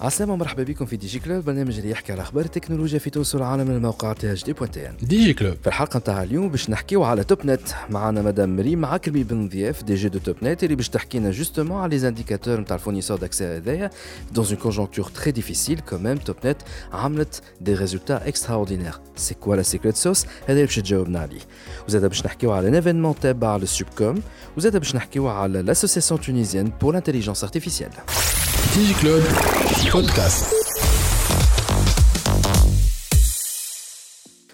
عسلامة مرحبا بكم في دي جي كلوب برنامج اللي يحكي على أخبار التكنولوجيا في تونس والعالم من الموقع تي اش دي بوان تي ان DigiClub. في الحلقة نتاع اليوم باش نحكيو على توب نت معنا مدام ريم عكرمي بن ضياف دي جي دو توب نت اللي باش تحكي لنا جوستومون على لي انديكاتور نتاع الفورنيسور داكسي هذايا دون اون كونجونكتور تري ديفيسيل كو ميم توب نت عملت دي ريزولتا اكسترا اوردينير سي كوا لا سيكريت سوس هذا اللي باش تجاوبنا عليه. وزاد باش نحكيو على ان ايفينمون تابع للسوبكوم وزاد باش نحكيو على لاسوسياسيون تونيزيان بور لانتيليجونس ارتيفيسيال DigiClub. Podcast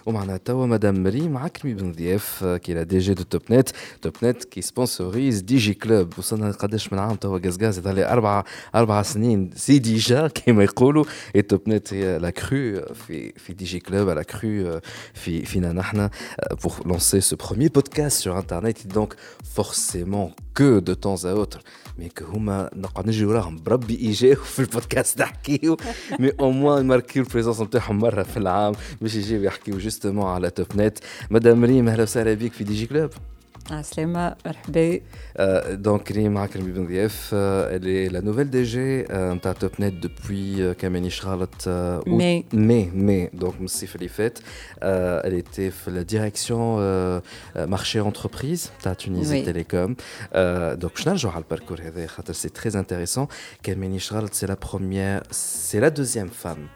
ومعنا توا مدام مريم عكرمي بن ضياف آه، كي لا دي جي دو توب نت توب نت كي سبونسوريز دي جي كلوب وصلنا قداش من عام توا غاز غاز لي اربع اربع سنين سي ديجا كيما يقولوا اي توب نت هي لا كرو في في دي جي كلوب لا كرو في فينا نحن بور لانسي سو بروميير بودكاست sur internet donc forcément que de temps à autre مي كو هما نقعد نجي وراهم. بربي يجيو في البودكاست نحكيو. مي أو موان نماركيو البريزونس نتاعهم مرة في العام باش يجيو يحكيو جوستومون على توب نت. مدام ريم أهلا وسهلا بك في دي جي كلوب. Ah, Aslema, euh, donc, Rima Akrimi Ben euh, elle est la nouvelle DG euh, de TopNet depuis euh, Kameni Shralat. Mai. Mai, mai. Donc, Msif les fêtes. Elle était la direction marché entreprise de Tunisie. Télécom. Donc, je n'ai pas le parcours, c'est très intéressant. Kameni Shralat, c'est la première, c'est la deuxième femme.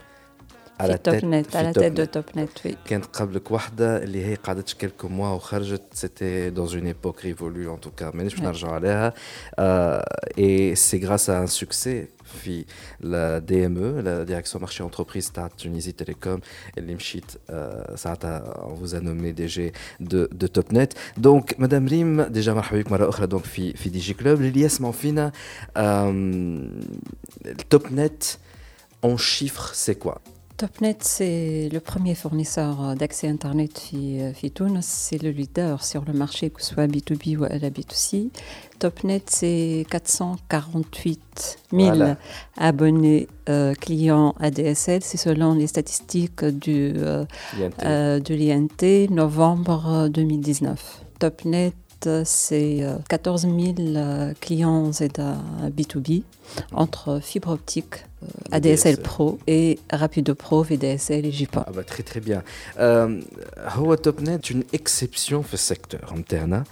فام في توب نت على تيت دو توب نت وي كانت قبلك وحده اللي هي قعدت كيلكو موا وخرجت سيتي دون اون ايبوك ريفولو ان توكا مانيش باش Ouais. نرجعوا عليها اي سي غراس ا ان سوكسي في لا دي ام او لا ديريكسيون مارشي انتربريز تاع تونيزي تيليكوم اللي مشيت آه، ساعتها فوز نومي دي جي دو دو توب نت دونك مدام ريم ديجا مرحبا بك مره اخرى دونك في في دي جي كلوب اللي يسمعوا فينا التوب نت اون شيفر سي كوا Topnet, c'est le premier fournisseur d'accès Internet fi euh, C'est le leader sur le marché, que ce soit B2B ou à la B2C. Topnet, c'est 448 000 abonnés euh, clients ADSL. C'est selon les statistiques du, euh, euh de l'INT, novembre 2019. Topnet c'est euh, 14 000 euh, clients B2B entre fibre optique, euh, ADSL Pro et Rapido Pro, VDSL et JPA. Ah bah, très très bien. Euh, Topnet est une exception pour ce secteur interne,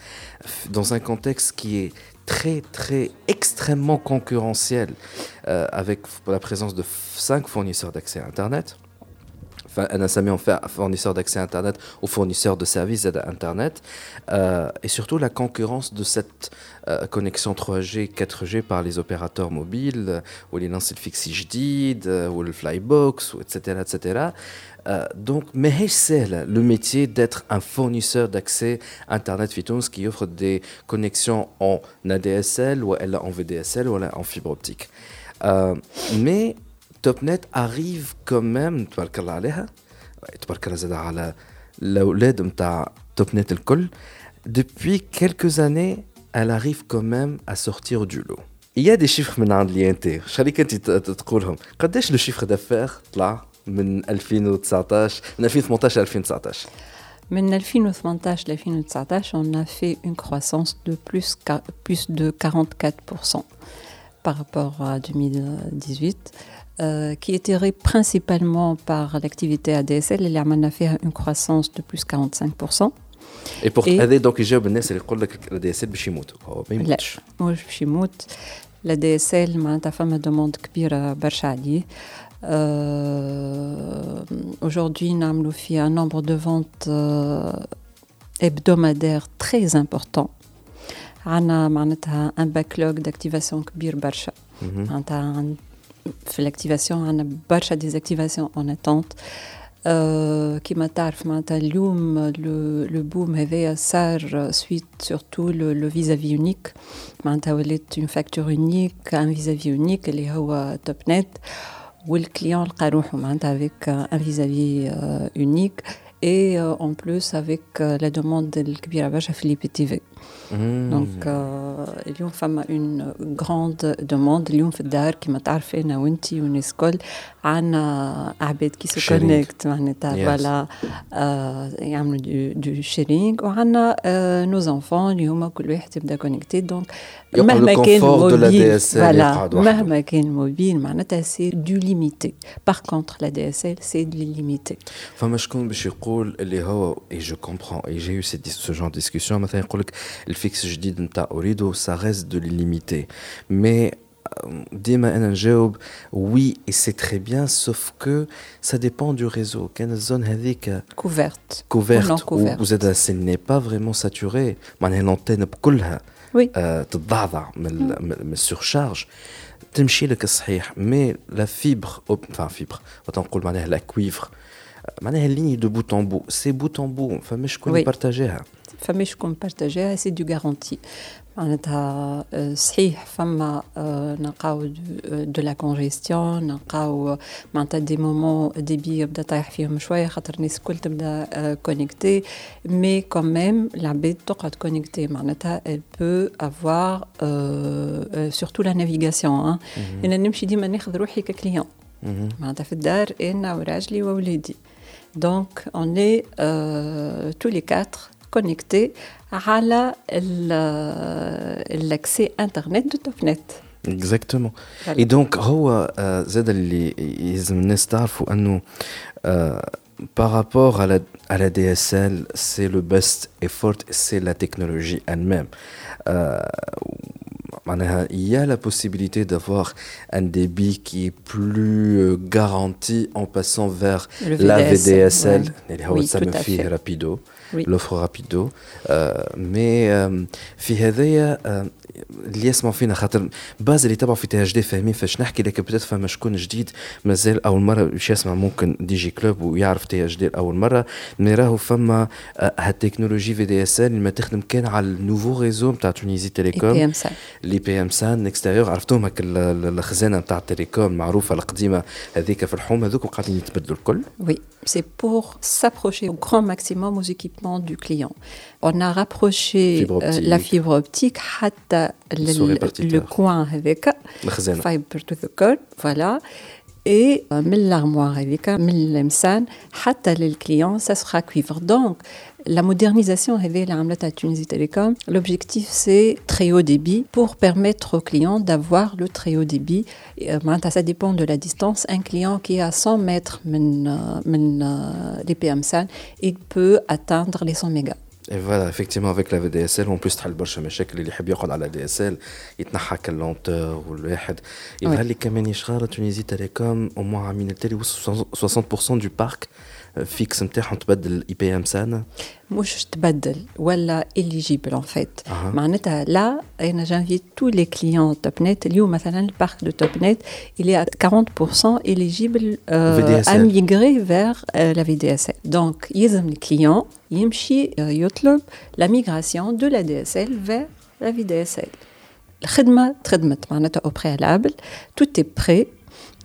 dans un contexte qui est très très extrêmement concurrentiel avec la présence de cinq fournisseurs d'accès à Internet enfin, un SME en fait fournisseur d'accès Internet aux fournisseurs de services Internet, euh, et surtout la concurrence de cette euh, connexion 3G, 4G par les opérateurs mobiles, euh, ou les lances le ou le Flybox, etc. etc. Donc, mais c'est le métier d'être un fournisseur d'accès Internet Fitons qui offre des connexions en ADSL ou elle en VDSL ou en fibre optique. mais TopNet arrive quand même, تبارك الله عليها تبارك الله زاد على الأولاد نتاع TopNet الكل depuis quelques années elle arrive quand même à sortir du lot. Il y a des chiffres من عند l'INT خليك انت ت- ت- تقولهم قداش لو شيفر دافير طلع من 2019 من 2018 ل 2019 Mais 2018 2019, on a fait une croissance de plus, qua- plus de 44% par rapport à 2018, euh, qui est tirée principalement par l'activité ADSL. Et là, on a fait une croissance de plus 45%. اي بورت إيه. هذا دونك يجاوب الناس اللي يقول لك الدي اس ال باش يموتوا هو ما لا يموتش مش باش يموت لا دي اس ال معناتها فما دوموند كبيره برشا عليه aujourd'hui نعملوا فيه un nombre de ventes euh, hebdomadaire très important عندنا معناتها un backlog d'activation كبير برشا مهم. معناتها عن- في الاكتيفاسيون عندنا برشا ديزاكتيفاسيون اون اتونت كيما تعرف معناتها اليوم لو لو بوم هذايا صار سويت سورتو لو فيزافي يونيك معناتها ولات اون فاكتور يونيك ان فيزافي يونيك اللي هو توب نت والكليون لقى روحه معناتها افيك ان فيزافي يونيك et euh, en plus avec euh, la demande de l'Kbira Bacha Philippe TV. دونك اليوم فما اون غروند دوموند اليوم في الدار كيما تعرفي انا وانت والناس الكل عندنا عباد كي سو كونيكت معناتها فوالا يعملوا دو شيرينغ وعندنا نو زونفون اللي هما كل واحد يبدا كونيكتي دونك مهما كان موبيل فوالا مهما كان موبيل معناتها سي دو ليميتي باغ كونتر لا دي اس ال سي دو ليميتي فما شكون باش يقول اللي هو اي جو كومبرون اي جي يو سو جون ديسكسيون مثلا يقول لك الفيكس جديد نتاع اوريدو سا ريست دو ليميتي مي ديما انا نجاوب وي اي سي تري بيان سوف كو سا ديبون دو ريزو كان الزون هذيك كوفرت كوفرت وزاد سي ني با فريمون ساتوري معناها لونتين بكلها وي آه تتضعضع من من السورشارج تمشي لك صحيح مي لا فيبر enfin فيبر نقول معناها لا كويفر معناها ليني دو بوت ان بو سي بوت ان بو فماش شكون يبارتاجيها فما شكون بارتاجيها سي دو غارونتي معناتها صحيح فما نلقاو دو لا كونجيستيون نلقاو معناتها دي مومون ديبي يبدا طايح فيهم شويه خاطر الناس الكل تبدا كونيكتي مي كون ميم العباد تقعد كونيكتي معناتها ال بو افوار سورتو لا نافيغاسيون انا نمشي ديما ناخذ روحي ككليون معناتها في الدار انا وراجلي وولادي Donc, on est euh, tous les quatre connectés à l'accès Internet de Topnet. Exactement. Et donc, par rapport à la, à la DSL, c'est le best effort, c'est la technologie elle-même. Euh, il y a la possibilité d'avoir un débit qui est plus garanti en passant vers la VDSL. Oui, à fait. rapido. L'offre rapido مي في هذايا اللي يسمعوا فينا خاطر باز اللي تبعوا في تي اش دي فاهمين فاش نحكي لكن بتات فما شكون جديد مازال أول مرة باش يسمع ممكن دي جي كلوب ويعرف تي اش دي اول مرة. مي راهو فما هالتكنولوجي في دي اس ال اللي ما تخدم كان على النوفو ريزو نتاع تونيزي تيليكوم بي ام سان لي بي ام سان اكستيريور عرفتوهم هك الخزانة نتاع التليكوم المعروفة القديمة هذيك في الحوم هذوك قاعدين يتبدلوا الكل. وي سي بور s'approcher au grand maximum aux du client. On a rapproché euh, la fibre optique le coin avec fibre to the core, voilà. Et euh, l'armoire avec l'emsan, le client, ça sera cuivre. Donc, la modernisation révélée à Tunisie Télécom, l'objectif c'est très haut débit pour permettre aux clients d'avoir le très haut débit. Ça dépend de la distance. Un client qui est à 100 mètres de l'IPM-SAN, il peut atteindre les 100 mégas. Et voilà, effectivement, avec la VDSL, en plus, تحل برشا مشاكل اللي يحب يقعد على دي اس ال يتنحى كاللونتور والواحد يظهر لي كمان يشغال تونيزي تيليكوم او موان عاملين التالي 60% du parc فيكس نتاعهم تبدل الاي بي ام سنه مش تبدل ولا اليجيبل ان فيت معناتها لا انا جانفيت تو لي كليون توب نت اليوم مثلا البارك دو توب نت il est à 40% éligible euh, à migrer vers euh, la VDSL. Donc يلزم الكليون يمشي يطلب la migration de la DSL vers la VDSL. الخدمة تخدمت معناتها au préalable, tout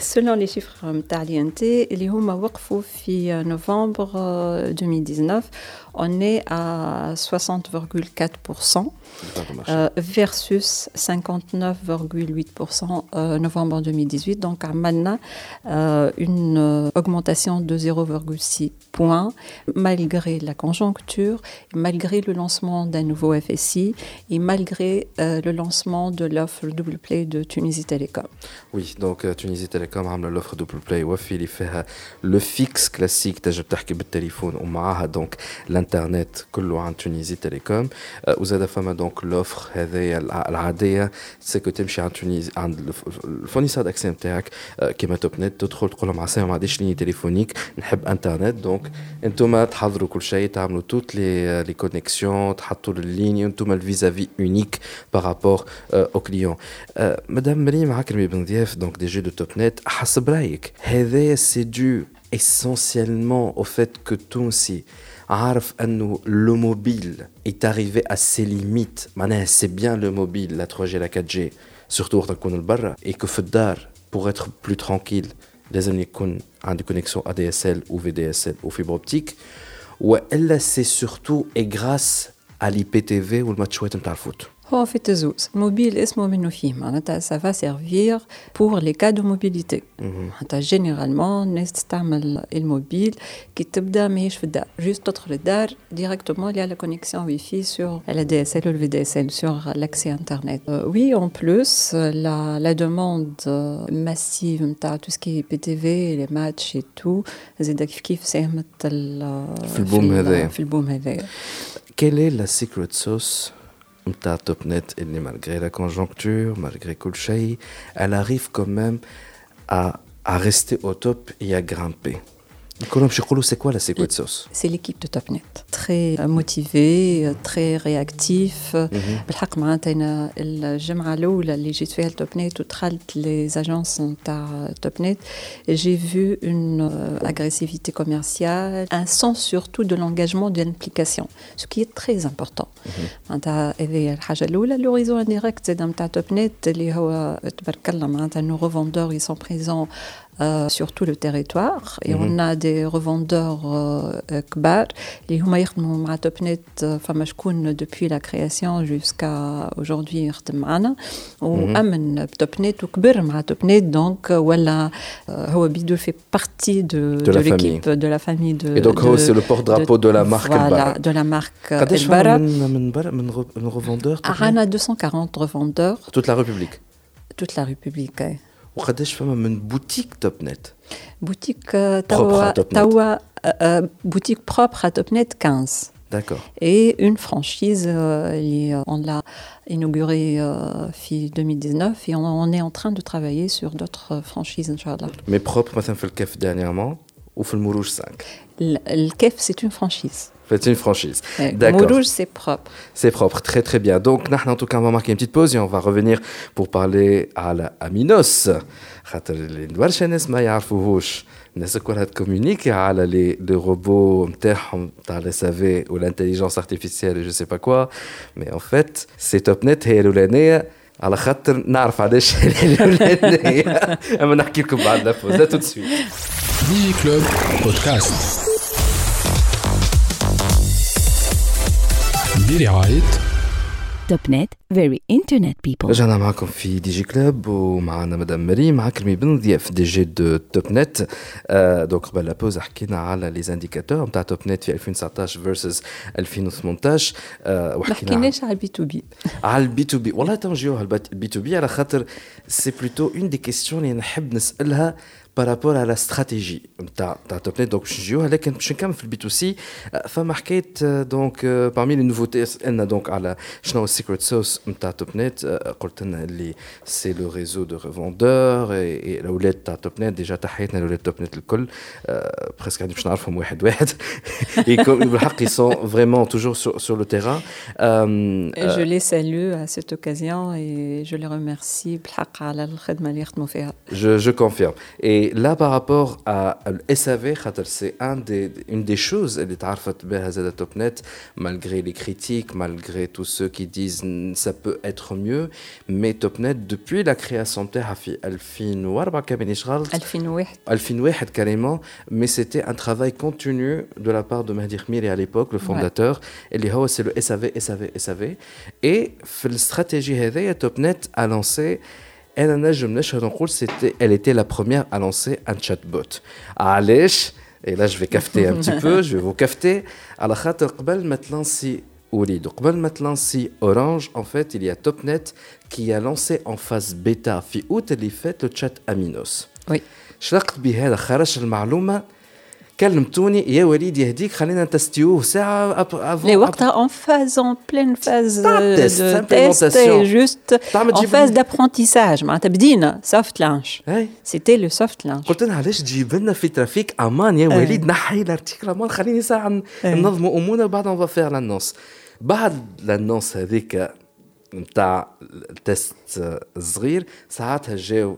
Selon les chiffres de les Huma Wakfou, en novembre euh, 2019, on est à 60,4% euh, versus 59,8% euh, novembre 2018. Donc, maintenant, une augmentation de 0,6 points malgré la conjoncture, malgré le lancement d'un nouveau FSI et malgré le lancement de l'offre double play de Tunisie Télécom. Oui, donc Tunisie Télécom a l'offre Double Play وفي fait le fixe classique تجب تحكي بالتليفون ومعها donc الانترنت كله عن تونيزي تيليكوم وزاد فما دونك لوفر هذايا العاديه سكو تمشي عند تونيزي عند الفونيسور داكسي نتاعك كيما توب نت تدخل تقول لهم عساهم ما عنديش ليني تليفونيك نحب انترنت دونك انتم تحضروا كل شيء تعملوا توت لي لي كونيكسيون تحطوا الليني انتم الفيزافي اونيك بارابور او كليون مدام مريم عكرمي بن ضياف دونك دي جي دو توب نت net حسب رايك هذا c'est dû essentiellement au fait que Tunsi عارف انه le mobile est arrivé à ses limites معناها c'est bien le mobile la 3G la 4G surtout وقت نكون لبرا et que في الدار pour être plus tranquille لازم يكون عندي connexion ADSL ou VDSL ou fibre optique والا c'est surtout et grâce à l'IPTV والماتشات نتاع الفوت هو في التزوز موبيل اسمه منه فيه معناتها سافا سيرفير بور لي كا دو موبيليتي معناتها جينيرالمون الناس تستعمل الموبيل كي تبدا ماهيش في الدار جوست تدخل الدار ديريكتومون il y a la connexion wifi sur la DSL ou le VDSL sur l'accès internet euh, oui en plus la, la demande massive نتاع tout ce qui est PTV les matchs et tout زاد كيف كيف ساهمت في البوم هذايا في البوم هذايا Quelle est la Secret sauce Mta Topnet, malgré la conjoncture, malgré Kulchei, elle arrive quand même à, à rester au top et à grimper C'est quoi la séquence de sauce C'est l'équipe de Topnet. Très motivé, très réactif. بالحق معناتها أنا الجمعة الأولى اللي جيت فيها لتوبنت ودخلت les agences نتاع Topnet, j'ai vu une agressivité commerciale, un sens surtout de l'engagement de l'implication, ce qui est très important. معناتها هذه الحاجة الأولى l'horizon indirect زاد نتاع Topnet اللي هو تبارك الله معناتها nos revendeurs ils sont présents euh, sur tout le territoire et mm -hmm. on a des revendeurs euh, كبار اللي هما يخدموا مع توب نت فما شكون depuis la création jusqu'à aujourd'hui يخدم معنا وامن بتوب نت وكبر مع توب نت دونك ولا هو بيدو في partie de, de, de l'équipe de la famille de et donc de, c'est le porte-drapeau de, de, la marque voilà, de la marque قداش البرا من من من من revendeurs عندنا 240 revendeurs toute la République toute la République وقداش فما من بوتيك توب نت بوتيك توا توا بوتيك بروبر à Topnet 15 D'accord. Et une franchise, euh, on l'a inaugurée euh, fin 2019 et on, on, est en train de travailler sur d'autres franchises, Inch'Allah. Mais propre, مثلا في الكف dernièrement ou في المروج 5 Le KEF, c'est une franchise. C'est une franchise. D'accord. Mourouge, c'est propre. C'est propre, très très bien. Donc, en tout cas, on va marquer une petite pause et on va revenir pour parler à la Aminos. خاطر اللي برشا ناس ما يعرفوهوش الناس الكل تكومونيكي على لي لي روبو نتاعهم تاع لي سافي والانتيليجنس ارتيفيسيال جو سي با كوا مي ان فيت سي توب نت هي الاولانيه على خاطر نعرف علاش الاولانيه اما نحكي لكم بعد لا بوز لا تو سويت ديجي كلوب بودكاست برعاية توب نت فيري انترنت بيبل رجعنا معكم في دي جي كلوب ومعنا مدام مريم عكرمي بن ضياف دي جي دو توب نت آه دونك قبل لابوز حكينا على لي زانديكاتور نتاع توب نت في 2019 فيرسز 2018 آه وحكينا ما حكيناش على البي تو بي على البي تو بي والله تو نجيو على البي تو بي على خاطر سي بلوتو اون دي كيستيون اللي نحب نسالها par rapport à la stratégie تاع تاع توب نت دونك باش نجيوها لكن باش نكمل في البي تو سي فما حكيت دونك بارمي لي نوفوتي سالنا دونك على شنو هو السيكريت سوس نتاع توب نت قلت لنا اللي سي لو ريزو دو ريفوندور الاولاد تاع توب نت ديجا تحياتنا لاولاد توب نت الكل بريسك عندي باش نعرفهم واحد واحد بالحق ils sont vraiment toujours sur, sur le terrain je les salue à cette occasion et je les remercie بالحق على الخدمه اللي يخدموا فيها je, je confirme et et là, par rapport à SAV, c'est une des choses, elle est Topnet, malgré les critiques, malgré tous ceux qui disent ça peut être mieux, mais Topnet, depuis la création de Hafi carrément, mais c'était un travail continu de la part de Mahdi Khmiri à l'époque, le fondateur, et c'est le SAV, SAV, SAV. Et la stratégie Topnet a lancé انا نجم نشهد نقول c'était elle était la première à lancer un chatbot علاش et là je vais cafeter un petit peu je vais vous cafeter على خاطر قبل ما تلانسي وليد قبل ما تلانسي اورانج en fait il y a Topnet qui a lancé en phase bêta في août اللي فات le chat Aminos oui شلقت بهذا خرج المعلومه كلمتوني يا وليد يهديك خلينا نتستيوه ساعة افون وقتها اون فاز اون بلين فاز تيست جوست اون فاز دابرونتيساج معناتها بدينا سوفت لانش سيتي لو سوفت لانش قلت لها علاش تجيب لنا في ترافيك أمان يا وليد؟ نحي الارتيكل أمان خليني ساعة ننظموا أمورنا بعد اون فير لانونس بعد لانونس هذيك نتاع تيست صغير ساعتها جاو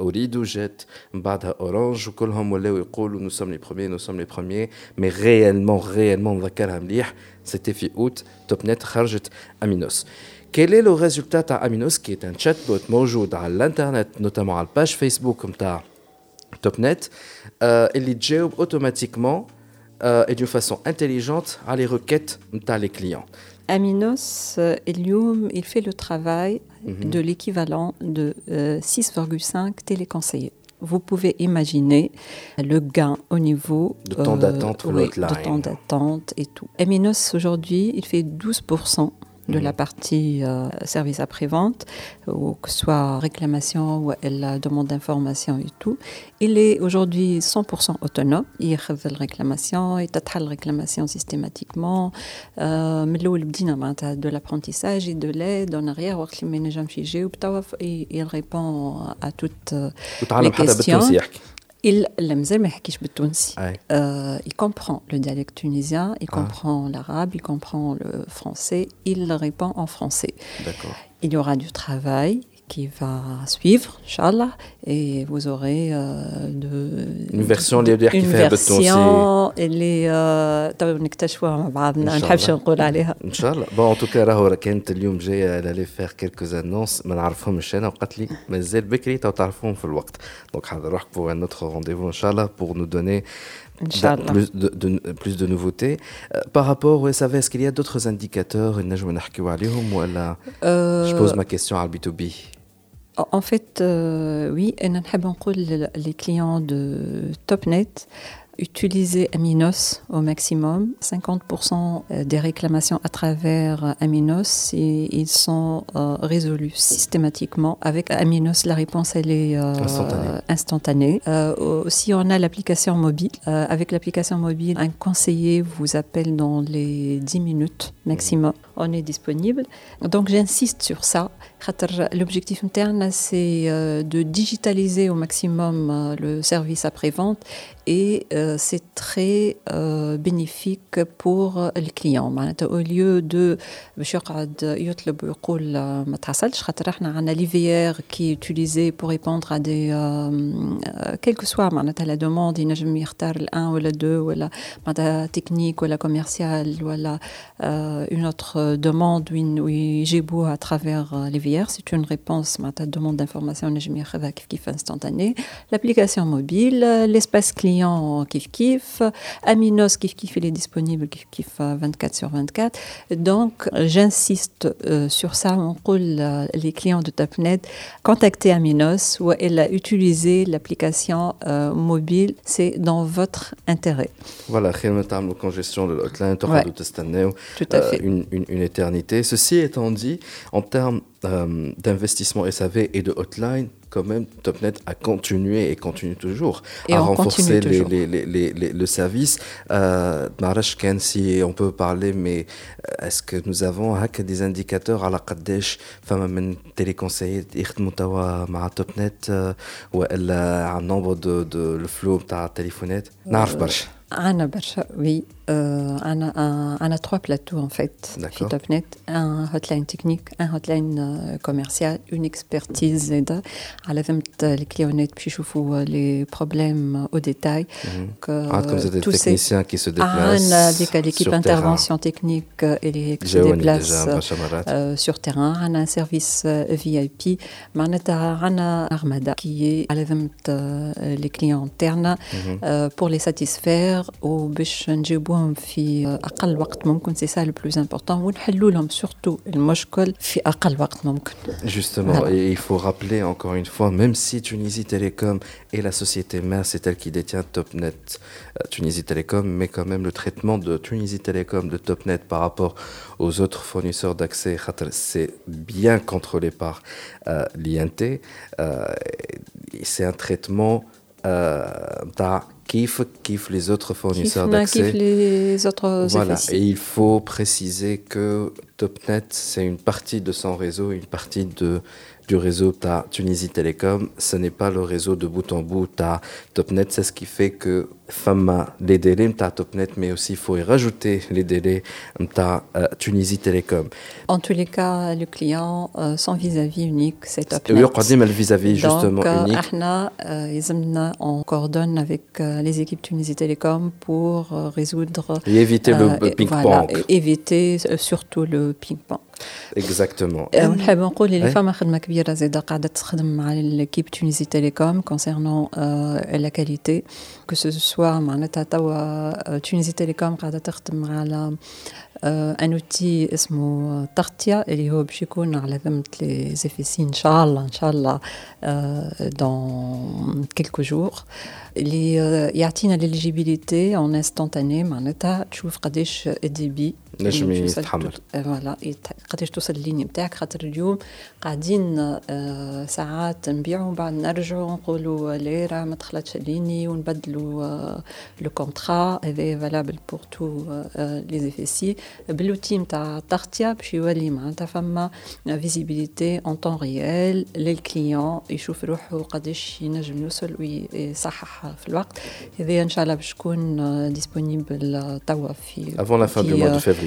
اوريدو جات من بعدها اورانج وكلهم ولاو يقولوا نو سوم لي بروميي نو سوم لي بروميي مي ريالمون ريالمون نذكرها مليح سيتي في اوت توب نت خرجت امينوس Quel est le résultat de Aminos, qui est un chatbot موجود على الانترنت notamment على الباج فيسبوك نتاع توبنت اللي تجاوب automatiquement et d'une façon intelligente à les requêtes نتاع les clients. Aminos, euh, Elium, il fait le travail mhm. de l'équivalent de 6,5 euh, téléconseillers. Vous pouvez imaginer le gain au niveau de temps d'attente euh, de temps d'attente et tout. Aminos aujourd'hui, il fait 12% de la mhm. partie euh, service après-vente, ou que ce soit réclamation ou la demande d'information et tout. Il est aujourd'hui 100% autonome. Il fait la réclamation, il traite la réclamation systématiquement. Euh, mais là, de l'apprentissage et de l'aide en arrière, il répond à toutes euh, les questions. Il euh, il comprend le dialecte tunisien, il ah. comprend l'arabe, il comprend le français, il répond en français. Il y aura du travail, qui va suivre, Inch'Allah, et vous aurez euh, de, une version de, qui fait un version اللي نكتشفوها مع بعضنا ما نحبش نقول عليها ان شاء الله بون ان توكا راهو كانت اليوم جايه لالي فير كيلكوز انونس ما نعرفهمش انا وقالت لي مازال بكري تو تعرفوهم في الوقت دونك حاضر روحك بور ان اوتر رونديفو ان شاء الله بور نو دوني plus de, de, plus de nouveautés. Euh, par rapport au SAV, est-ce qu'il y a d'autres indicateurs Je pose ma question à B2B. En fait, euh, oui, les clients de TopNet utiliser Aminos au maximum. 50% euh, des réclamations à travers Aminos, et ils sont euh, résolus systématiquement. Avec Aminos, la réponse, elle est instantanée. si on a l'application mobile, avec l'application mobile, un conseiller vous appelle dans les 10 minutes maximum. On est disponible. Donc j'insiste sur ça. L'objectif interne, c'est euh, de digitaliser au maximum euh, le service après-vente et euh, c'est très bénéfique pour les clients. Au lieu de l'IVR qui est utilisé pour répondre à des quelle que soit la demande, il y a un ou deux ou la technique ou la commerciale ou une autre demande beau à travers les c'est une réponse ta demande d'information kif instantanée. L'application mobile, l'espace client kif kif, Aminos kif kif il est disponible kif kif 24 sur 24. Donc j'insiste euh, sur ça, on roule euh, les clients de Tapnet contactez Aminos ou elle a utilisé l'application euh, mobile, c'est dans votre intérêt. Voilà, congestion de l'hotline, tout à fait. Une, une, une éternité. Ceci étant dit, en termes euh, d'investissement SAV et de hotline, quand même, TopNet a continué et continue toujours à renforcer le service. Euh, si on peut parler, mais euh, est-ce que nous avons hein, des indicateurs à la Qadesh, femmes téléconseillers, Irtmoutawa, Mara TopNet, euh, ou un nombre de, de le flou de téléphonettes Narf Barch. Anna oui euh, on, a, trois plateaux en fait chez Topnet. Un hotline technique, un hotline euh, commercial, une expertise À la fin, les clients puis les problèmes au détail. Mhm. ah, comme c'est des techniciens qui se déplacent. Ah, avec l'équipe intervention technique et les qui se déplacent euh, sur terrain. On a un service VIP. On a Armada qui est à la fin les clients internes mhm. pour les satisfaire au نجيبوهم في اقل وقت ممكن سي سا لو بلوز امبورطون ونحلوا لهم سورتو المشكل في اقل وقت ممكن Justement, et il faut rappeler encore une fois, même si Tunisie Télécom est la société mère, c'est elle qui détient Topnet euh, Tunisie Télécom, mais quand même le traitement de Tunisie Télécom, de Topnet par rapport aux autres fournisseurs d'accès, c'est bien contrôlé par euh, l'INT. Euh, c'est un traitement Kif, kif les autres fournisseurs d'accès. les autres Voilà, et il faut préciser que Topnet, c'est une partie de son réseau, une partie de du réseau ta Tunisie Télécom. Ce n'est pas le réseau de bout en bout ta Topnet. C'est ce qui fait que Fama les délais ta Topnet, mais aussi il faut y rajouter les délais ta euh, Tunisie Télécom. En tous les cas, le client, euh, son vis-à-vis unique, c'est Topnet. Oui, on le vis-à-vis justement Donc, unique. Euh, on coordonne avec les équipes Tunisie Télécom pour résoudre et éviter le ping-pong. éviter surtout le ping-pong. Exactement. ونحب نقول اللي فما خدمه كبيره زاده قاعده تخدم مع ليكيب تونيزي تيليكوم كونسيرنون لا كاليتي كو سو سوا معناتها توا تونيزي تيليكوم قاعده تخدم على ان اوتي اسمه تغطيه اللي هو باش يكون على ذمه لي زيفيسي ان شاء الله ان شاء الله دون كيلكو جور اللي يعطينا ليليجيبيليتي اون انستانتاني معناتها تشوف قداش الديبي نجم يتحمل. فوالا. قداش توصل الليني نتاعك خاطر اليوم قاعدين ساعات نبيعوا بعد نرجعوا نقولوا لا راه ما دخلتش الليني ونبدلوا لو كونترا. هذا فالابل بور تو لي زيفيسي بالوتي نتاع التغطيه باش يولي معناتها فما فيزيبيليتي اون طون ريال للكليون يشوف روحه قداش ينجم يوصل ويصحح في الوقت. هذا إن شاء الله باش تكون ديسپونيبل توا في افون لا فان دو موا دو فيفري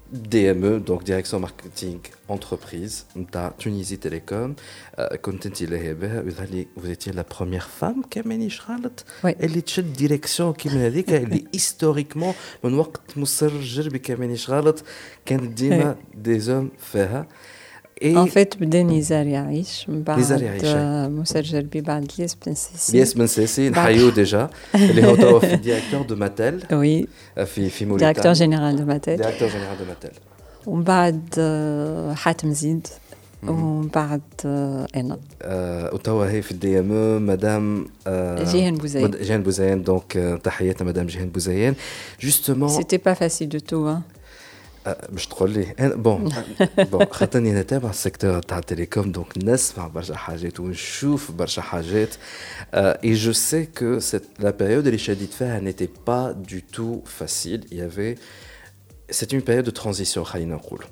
DME, donc Direction Marketing Entreprise, de Tunisie Télécom, euh, eh ben, vous étiez la première femme qui a mené Elle est de direction qui mène elle est historiquement, mon waqt Mousser Jerbi qui a mené Charlotte, des hommes faire. Hein. فيها ان فيت بدا نزار يعيش من بعد نزار يعيش موسى جربي بعد ليس بن سيسي ليس بن سيسي نحيو ديجا اللي هو توا في ديريكتور دو ماتيل وي في في موريتانيا ديريكتور جينيرال دو ماتيل ديريكتور جينيرال دو ماتيل ومن بعد حاتم زيد ومن بعد انا وتوا هي في الدي ام او مدام جيهان بوزيان جيهان بوزيان دونك تحياتنا مدام جيهان بوزيان جوستومون سيتي با فاسيل دو تو باش تقول لي انا بون بون خاطرني نتابع السيكتور تاع التليكوم دونك نسمع برشا حاجات ونشوف برشا حاجات اي جو سي كو لا بيريود اللي شديت فيها نيتي با دو تو فاسيل يافي C'est une période de transition, خلينا نقول.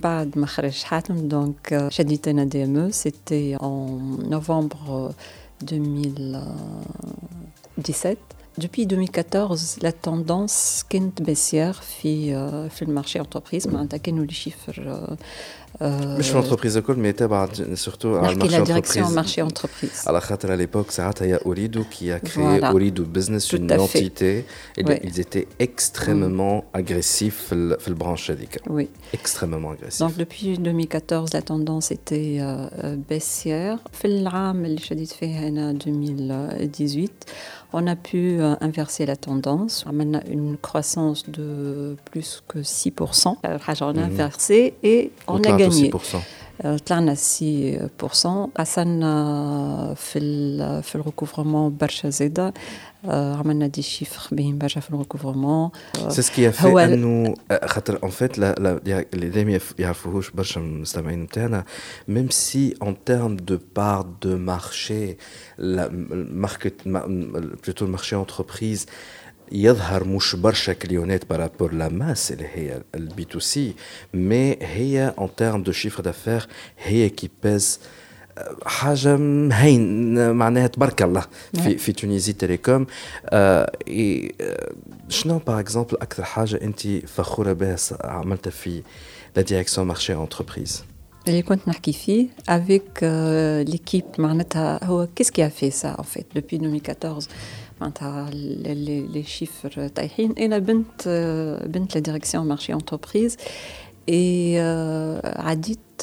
بعد ما خرج حاتم دونك شديت انا دي ام سيتي en novembre 2017 Depuis 2014, la tendance كانت baissière في في المارشي انتربريز معناتها كانوا لي شيفر مش في الانتربريز الكل مي تابع سورتو على المارشي لا ديريكسيون مارشي انتربريز على خاطر à l'époque ساعتها هي اوريدو كي a créé اوريدو بزنس une entité ils étaient extrêmement agressifs في في البرانش هذيك oui extrêmement agressifs donc depuis 2014 la tendance était baissière في العام اللي شديت فيه انا 2018 on a pu inverser la tendance. On a une croissance de plus que 6%. On a inversé et on a gagné. 6%. طلعنا 6% قصرنا في في الريكوفرمون برشا زاده عملنا دي شيفر باهيين برشا في الريكوفرمون سي سكي في انه خاطر اون فيت اللي ما يعرفوهوش برشا من المستمعين نتاعنا ميم سي اون تيرم دو بار دو مارشي ماركت بلوتو المارشي انتربريز يظهر مش برشا كليونات بارابور لا ماس اللي هي البي تو سي مي هي اون تيرم دو شيفر دافير هي كي بيز حاجه هين معناها تبارك الله في في تونيزي تيليكوم آه شنو باغ اكزومبل اكثر حاجه انت فخوره بها عملتها في لا ديريكسيون مارشي انتربريز اللي كنت نحكي فيه افيك ليكيب معناتها هو كيس كي في سا ان فيت دوبي 2014 معناتها لي شيفر طايحين انا بنت بنت لا ديريكسيون مارشي انتربريز اي عديت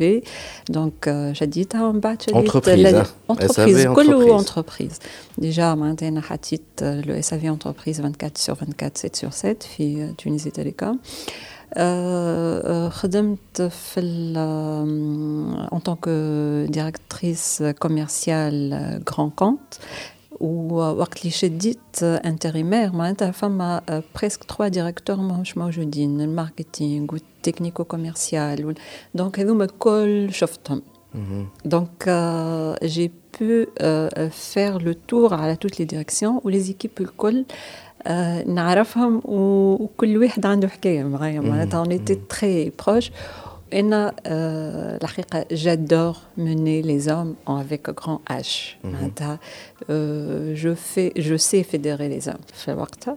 donc euh, j'ai dit en bas entreprise la, entreprise كله entreprise déjà maintenant euh, le SAV entreprise 24 sur 24 7 sur 7 في Tunisie Telecom خدمت في en tant que directrice commerciale grand compte ووقت اللي شديت انتريمير معناتها فما بريسك تخوا ديريكتور ماهمش موجودين الماركتينغ والتكنيكو كوميرسيال دونك هذوما الكل شفتهم دونك جي بو فير لو تور على توت لي ديريكسيون ولي زيكيب الكل نعرفهم وكل واحد عنده حكايه معايا معناتها اون ايتي تري بروش انا الحقيقه j'adore mener les hommes avec grand H معناتها je fais je sais fédérer les hommes في وقتها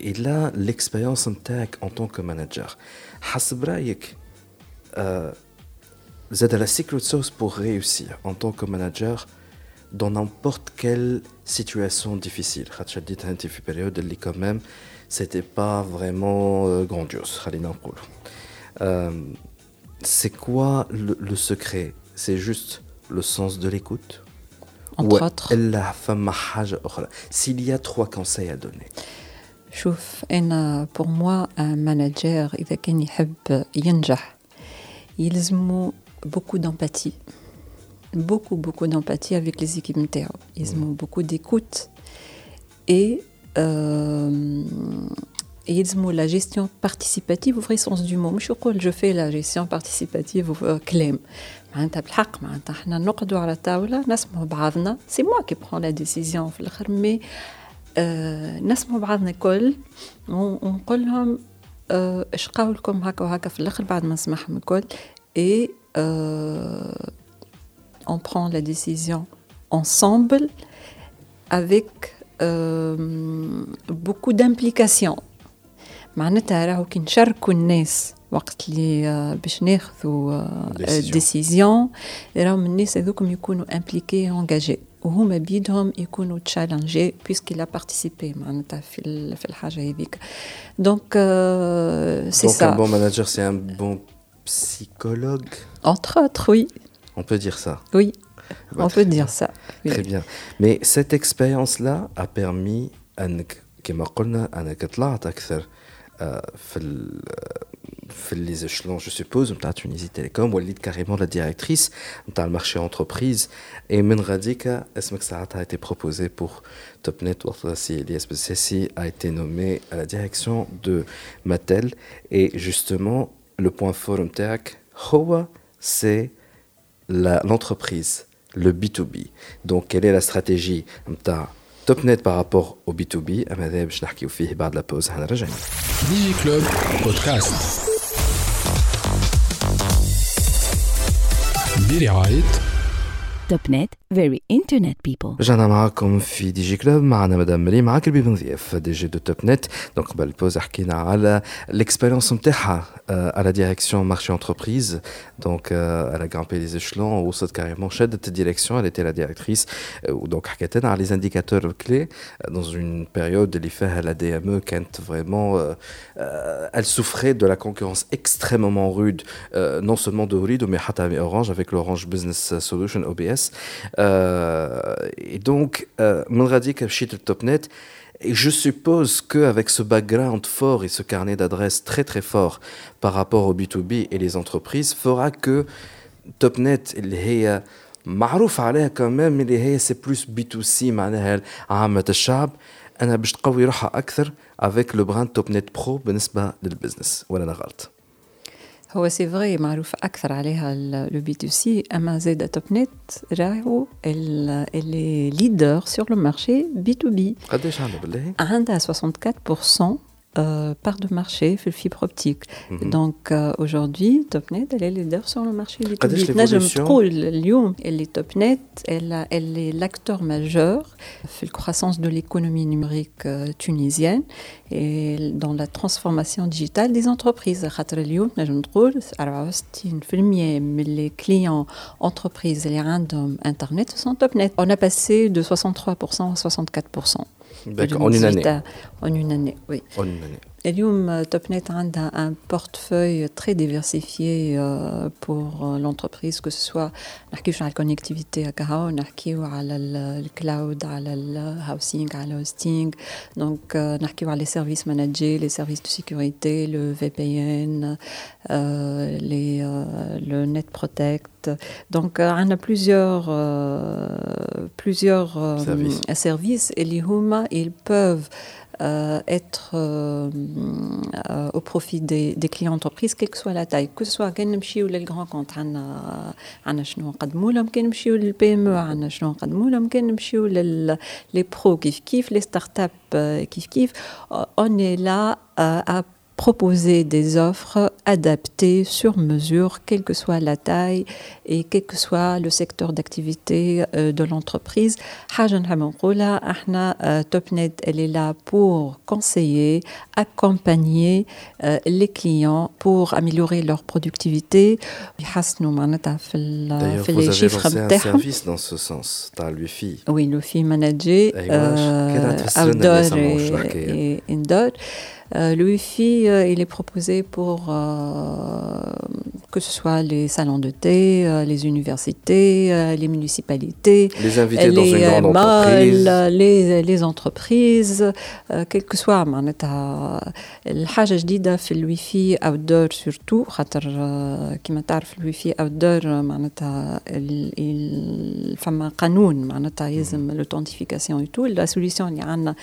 et là l'expérience نتاعك en tant que manager حسب رايك زاد la secret sauce pour réussir en tant que manager dans n'importe quelle situation difficile خاطر شديت انت في période اللي quand même c'était pas vraiment euh, grandiose خلينا نقول c'est quoi le, le secret c'est juste le sens de l'écoute entre autres s'il y a trois conseils à donner شوف أنا pour moi un manager إذا كان يحب ينجح يلزمو beaucoup d'empathie beaucoup beaucoup d'empathie avec les équipes نتاعو يلزمو beaucoup d'écoute et euh, يلزمو la gestion participative au vrai sens du mot مش يقول je fais la gestion participative كلام معناتها بالحق معناتها إحنا نقعدوا على طاولة نسمعوا بعضنا. سي موا كي برون لا ديسيزيون في الآخر مي آه نسمعوا بعضنا الكل. ونقول لهم آه اش قولكم هكا وهكا في الآخر بعد ما نسمعهم الكل. اي آه on prend la décision ensemble avec euh, beaucoup d'implication. معناتها راهو كي نشاركوا الناس وقت اللي باش ناخذوا ديسيزيون راهم الناس هذوكم يكونوا امبليكي انجاجي وهما بيدهم يكونوا تشالنجي بيسكي لا بارتيسيبي معناتها في في الحاجه هذيك دونك سي سا un bon manager c'est un bon psychologue entre autres oui on peut dire ça oui on peut dire ça très bien mais cette expérience là a permis انك كما قلنا انك طلعت اكثر في fait les échelons, je suppose, à Tunisie Télécom, ou elle carrément la directrice, dans le marché entreprise, et Men Radika, Esmek Sarat a été proposé pour TopNet, Wartasi et a été nommé à la direction de Mattel, et justement, le point forum TEAC, Hoa, c'est l'entreprise, le B2B. Donc, quelle est la stratégie TopNet par rapport au B2B, je vais vous parler de la pause. Digi Club Podcast. bir ait توب نت very internet people رجعنا معاكم في دي جي كلوب معنا مدام مريم معاك البيبن نظيف دي جي دو توب نت دونك قبل البوز حكينا على الاكسبيريونس نتاعها على ديريكسيون مارشي انتربريز دونك على غرامبي لي زيشلون وصلت كاريمون شدت الديريكسيون elle était la directrice دونك حكيت لنا على لي انديكاتور كلي dans une période اللي فيها la DME كانت vraiment elle souffrait de la concurrence extrêmement rude non seulement de Orido mais حتى Orange avec l'Orange Business Solution OBS et donc من غاديك مشيت للتوب نت Et je suppose qu'avec ce background fort et ce carnet d'adresses très très fort par rapport au B2B et les entreprises, fera que TopNet, est معروف عليها quand même اللي هي سي بلوس بي تو سي معناها عامة الشعب انا باش تقوي روحها اكثر افيك لو براند توب نت برو بالنسبه للبزنس ولا انا غلط هو سي فري معروف اكثر عليها لو بي تو سي اما زاد توب نت راهو اللي ليدر سور لو مارشي بي تو بي قداش عندها بالله عندها 64% Euh, part de marché fait fibre optique. Donc euh, aujourd'hui, Topnet, elle est leader sur le marché du Elle est Topnet, elle, est l'acteur majeur fait la croissance de l'économie numérique euh, tunisienne et dans la transformation digitale des entreprises. les clients entreprises, les Internet sont Topnet. On a passé de 63% à 64%. D'accord, en une année. En une année, oui. En une année. اليوم توب نت عندها un portefeuille très diversifié pour l'entreprise que ce soit نحكيوش على الكونكتيفيتي هكا نحكيو على الكلاود على الهاوسينغ على الهوستينغ دونك نحكيو على les services managés les services de sécurité le VPN les le net protect donc on a plusieurs plusieurs services اللي هما ils peuvent euh, être euh, euh, au profit des, des, clients entreprises, quelle que soit la taille, que ce soit كنمشيو للغران كونت عندنا عندنا شنو نقدموا لهم كنمشيو للبي ام او عندنا شنو نقدموا لهم كنمشيو لل لي برو كيف كيف لي ستارت اب كيف كيف on est là à proposer des offres adaptées sur mesure, quelle que soit la taille et quel que soit le secteur d'activité de l'entreprise. TopNet, elle est là pour conseiller, accompagner les clients pour améliorer leur productivité. D'ailleurs, vous avez lancé un service dans ce sens, dans le Wi-Fi. Oui, le Wi-Fi managé, outdoor et indoor. Euh, le Wi-Fi, euh, il est proposé pour euh, que ce soit les salons de thé, les universités, les municipalités, les invités dans une grande entreprise, les, les entreprises, quel que soit معناتها الحاجة جديدة في الويفي outdoor surtout خاطر كما تعرف الويفي outdoor معناتها فما قانون معناتها يلزم l'authenentification et tout la solution اللي عندنا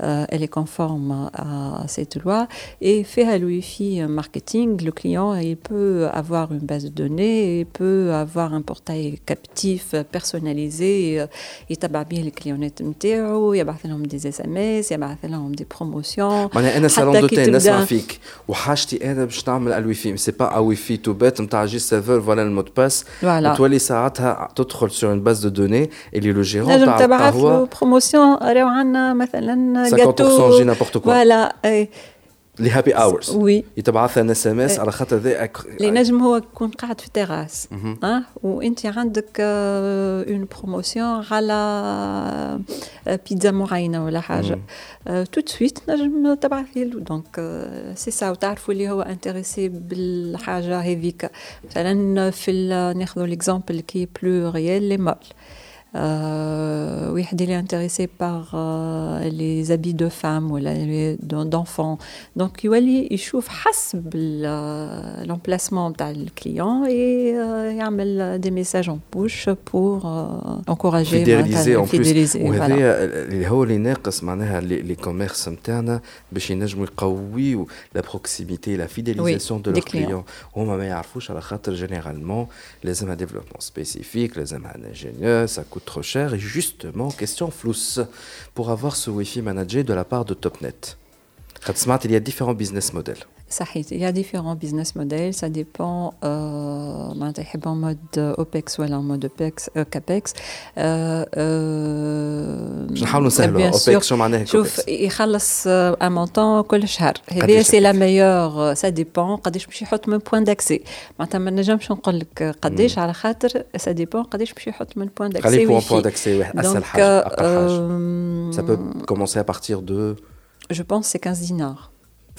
elle est conforme à cette loi et fait à l'UEFI marketing, le client il peut avoir une base de données, il peut avoir un portail captif personnalisé, يتبع به الكليونات نتاعو يبعث لهم دي اس ام اس يبعث لهم دي بروموسيون معناها انا سالون دو تي نسمع فيك وحاجتي انا باش نعمل الوي في سي با وي في تو بيت نتاع جي سيرفر فوالا المود باس وتولي ساعتها تدخل سور اون باز دو دوني اللي لو جيرون تاع تبعث له بروموسيون راهو عندنا مثلا 50% جي نابورت كوا فوالا لي هابي اورز وي يتبعث ان اس ام اس على خاطر ذا اللي نجم هو يكون قاعد في تيراس آه وانت عندك اون بروموسيون على بيتزا معينه ولا حاجة تو سويت نجم تبعث له دونك سي سا وتعرفوا اللي هو انتريسي بالحاجة هذيك مثلا في ناخذ ليكزامبل كي بلو ريال لي مول Euh, oui, il est intéressé par euh, les habits de femmes ou d'enfants. Donc, il chauffe l'emplacement du client et euh, il met des messages en push pour euh, encourager fidéliser en fidéliser, plus وهذا اللي هو اللي ناقص معناها لي كوميرس نتاعنا باش ينجموا يقويوا لا بروكسيميتي لا فيديليزاسيون دو لور كليون هما ما يعرفوش على خاطر جينيرالمون لازمها ديفلوبمون سبيسيفيك لازمها ان انجينيور سا trop cher. Et justement, question flousse pour avoir ce Wi-Fi managé de la part de TopNet. Smart, il y a différents business models. Il y a différents business models, ça dépend euh, en mode OPEX ou en mode OPEX, euh, CAPEX. Euh, euh, bien sûr, شوف يخلص un montant كل شهر هذه سي لا ميور ça dépend قداش باش يحط من بوان داكسي معناتها ما نجمش نقول لك قداش على خاطر ça dépend قداش باش يحط من بوان داكسي خلي بوان بوان داكسي واحد اسهل حاجه اقل حاجه ça peut commencer à partir de je pense c'est 15 dinars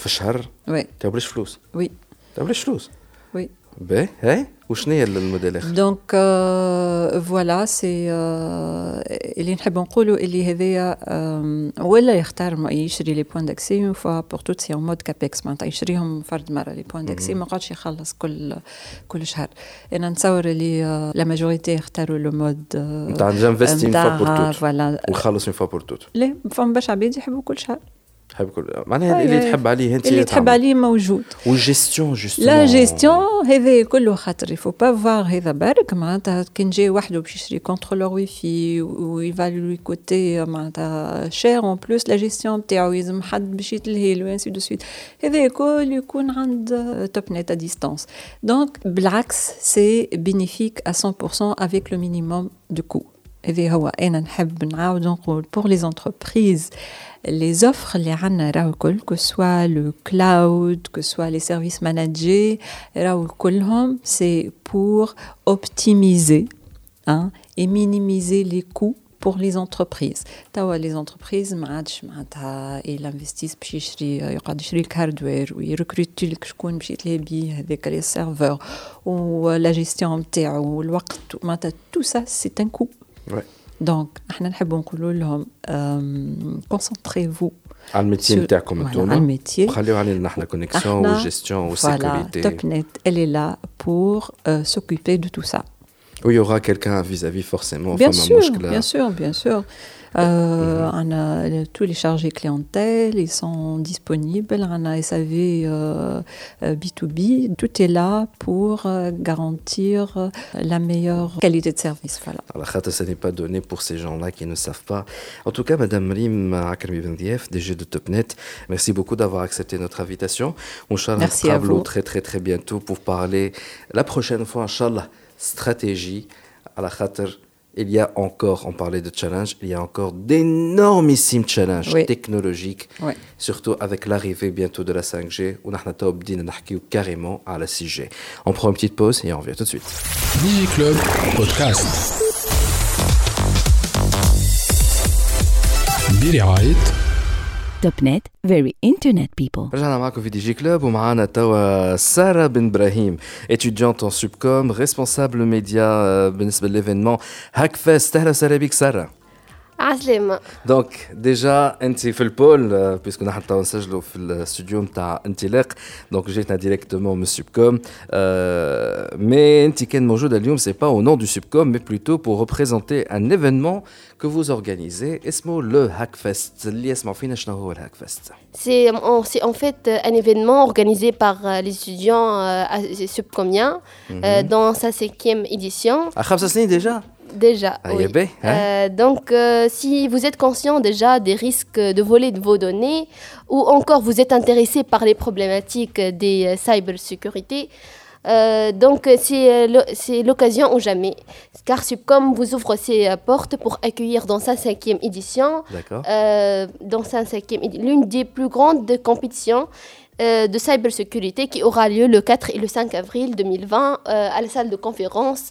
في الشهر وي. تبلاش فلوس. وي. تبلاش فلوس. وي. باهي هاي؟ وشنو هي الموديل دونك فوالا سي اللي نحب نقولوا اللي هذايا ولا يختار يشري لي بوان داكسي اون فوا بور توت سي اون مود كابيكس معناتها يشريهم فرد مرة لي بوان داكسي ما قعدش يخلص كل كل شهر. أنا نتصور اللي لا ماجوريتي يختاروا لو مود نتاع جانفيستي اون فوا بور توت فوالا ونخلص اون فوا بور توت لا فما باش عباد يحبوا كل شهر. تحب كل معناها اللي تحب عليه انت اللي تحب عليه موجود والجيستيون جوستومون لا جيستيون هذا كله خاطر يفو با فوار هذا برك معناتها كان جاي وحده باش يشري كونترولور واي فاي ويفالي لوي كوتي معناتها شير اون بلوس لا جيستيون نتاعو يلزم حد باش يتلهي وانسي دو سويت هذا كل يكون عند توب نت ا ديستانس دونك بالعكس سي بينيفيك ا 100% افيك لو مينيموم دو كو هذا هو انا نحب نعاود نقول بور لي زونتربريز les offres les عنا que soit le cloud que soit les services managés c'est pour optimiser hein, et minimiser les coûts pour les entreprises les entreprises ils investissent باش يشري يقعد يشري الهاردوير ويركروتي لك شكون باش يتلاهي بيه هذاك لي سيرفور ولا جيستيون نتاعو والوقت معناتها tout ça c'est un coût ouais. دونك احنا نحبوا نقولوا لهم كونسونتريفو على الميتي نتاعكم انتوما على الميتي وخليو علينا نحن كونيكسيون والجيستيون والسيكوريتي توب نت elle est là pour euh, s'occuper de tout ça. Où il y aura quelqu'un vis-à-vis forcément. Bien sûr, bien sûr, bien sûr. Euh, on a tous les chargés clientèle, ils sont disponibles. On a SAV euh, B2B, tout est là pour garantir la meilleure qualité de service. Voilà. Alors, ce n'est pas donné pour ces gens-là qui ne savent pas. En tout cas, Madame Rim Bendiev, DG de TopNet, merci beaucoup d'avoir accepté notre invitation. On merci à vous. très très très bientôt pour parler la prochaine fois, Inch'Allah, stratégie à la khater il y a encore, on parlait de challenge, il y a encore d'énormissimes challenges technologiques, surtout avec l'arrivée bientôt de la 5G, où on a carrément à la 6G. On prend une petite pause et on revient tout de suite. Club Podcast. توب نت فيري انترنت بيبل رجعنا معكم في دي جي كلوب ومعانا توا ساره بن إبراهيم اتيديونت ان سوبكوم ريسبونسابل ميديا بالنسبة للايفينمون هاك فيست أهلا وسهلا بك ساره عسلامة دونك ديجا انت في البول بيسكو نحن تو نسجلوا في الاستوديو نتاع انطلاق دونك جيتنا ديريكتومون من السوبكوم مي انت كان موجوده اليوم سي با او نون دو سوبكوم مي بلوتو بور ريبريزونتي ان ايفينمون que vous organisez اسمه le Hackfest اللي يسمعوا فينا شنو هو الهاكفست C'est en fait un événement organisé par les étudiants subcomiens dans sa cinquième édition. À خمس سنين Déjà Déjà, oui. euh, donc, euh, si vous êtes conscient déjà des risques de voler de vos données, ou encore vous êtes intéressé par les problématiques des euh, cybersécurité, euh, donc c'est l'occasion ou jamais. Car Subcom vous ouvre ses portes pour accueillir dans sa cinquième édition, dans sa cinquième l'une des plus grandes compétitions de cybersécurité qui aura lieu le 4 et le 5 avril 2020 à la salle de conférence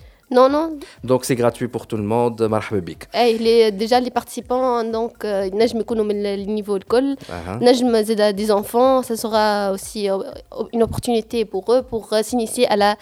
Non, non. Donc c'est gratuit pour tout le monde. مرحبا بك. اي les, déjà les participants donc نجم يكونوا من النيفو الكل. نجم زاد des enfants, ça sera aussi une opportunité pour eux pour s'initier à la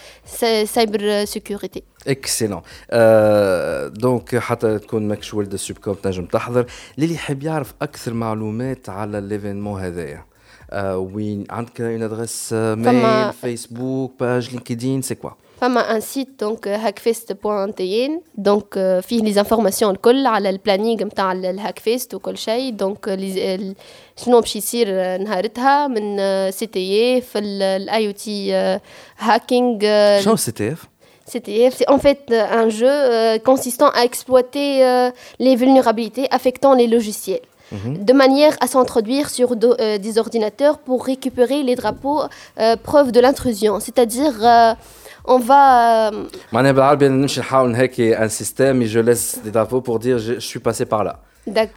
cyber sécurité. اكسلون آه دونك حتى تكون ماكش ولد السوبكوم تنجم تحضر للي يحب يعرف اكثر معلومات على ليفينمون هذايا آه وين عندك اون ادريس ميل فيسبوك باج لينكدين سي كوا فما ان سيت دونك hackfest.tn دونك فيه لي انفورماسيون الكل على البلانينغ نتاع الهاك فيست وكل شيء دونك شنو باش يصير نهارتها من سي تي اف الاي او تي هاكينغ شنو سي تي اف CTF, c'est en fait un jeu euh, consistant à exploiter euh, les vulnérabilités affectant les logiciels. Mm -hmm. de manière à s'introduire sur do, euh, des ordinateurs pour récupérer les drapeaux preuve de l'intrusion. C'est-à-dire, on va. Euh, Mané bien, je vais un système et je laisse des drapeaux pour dire je suis passé par là.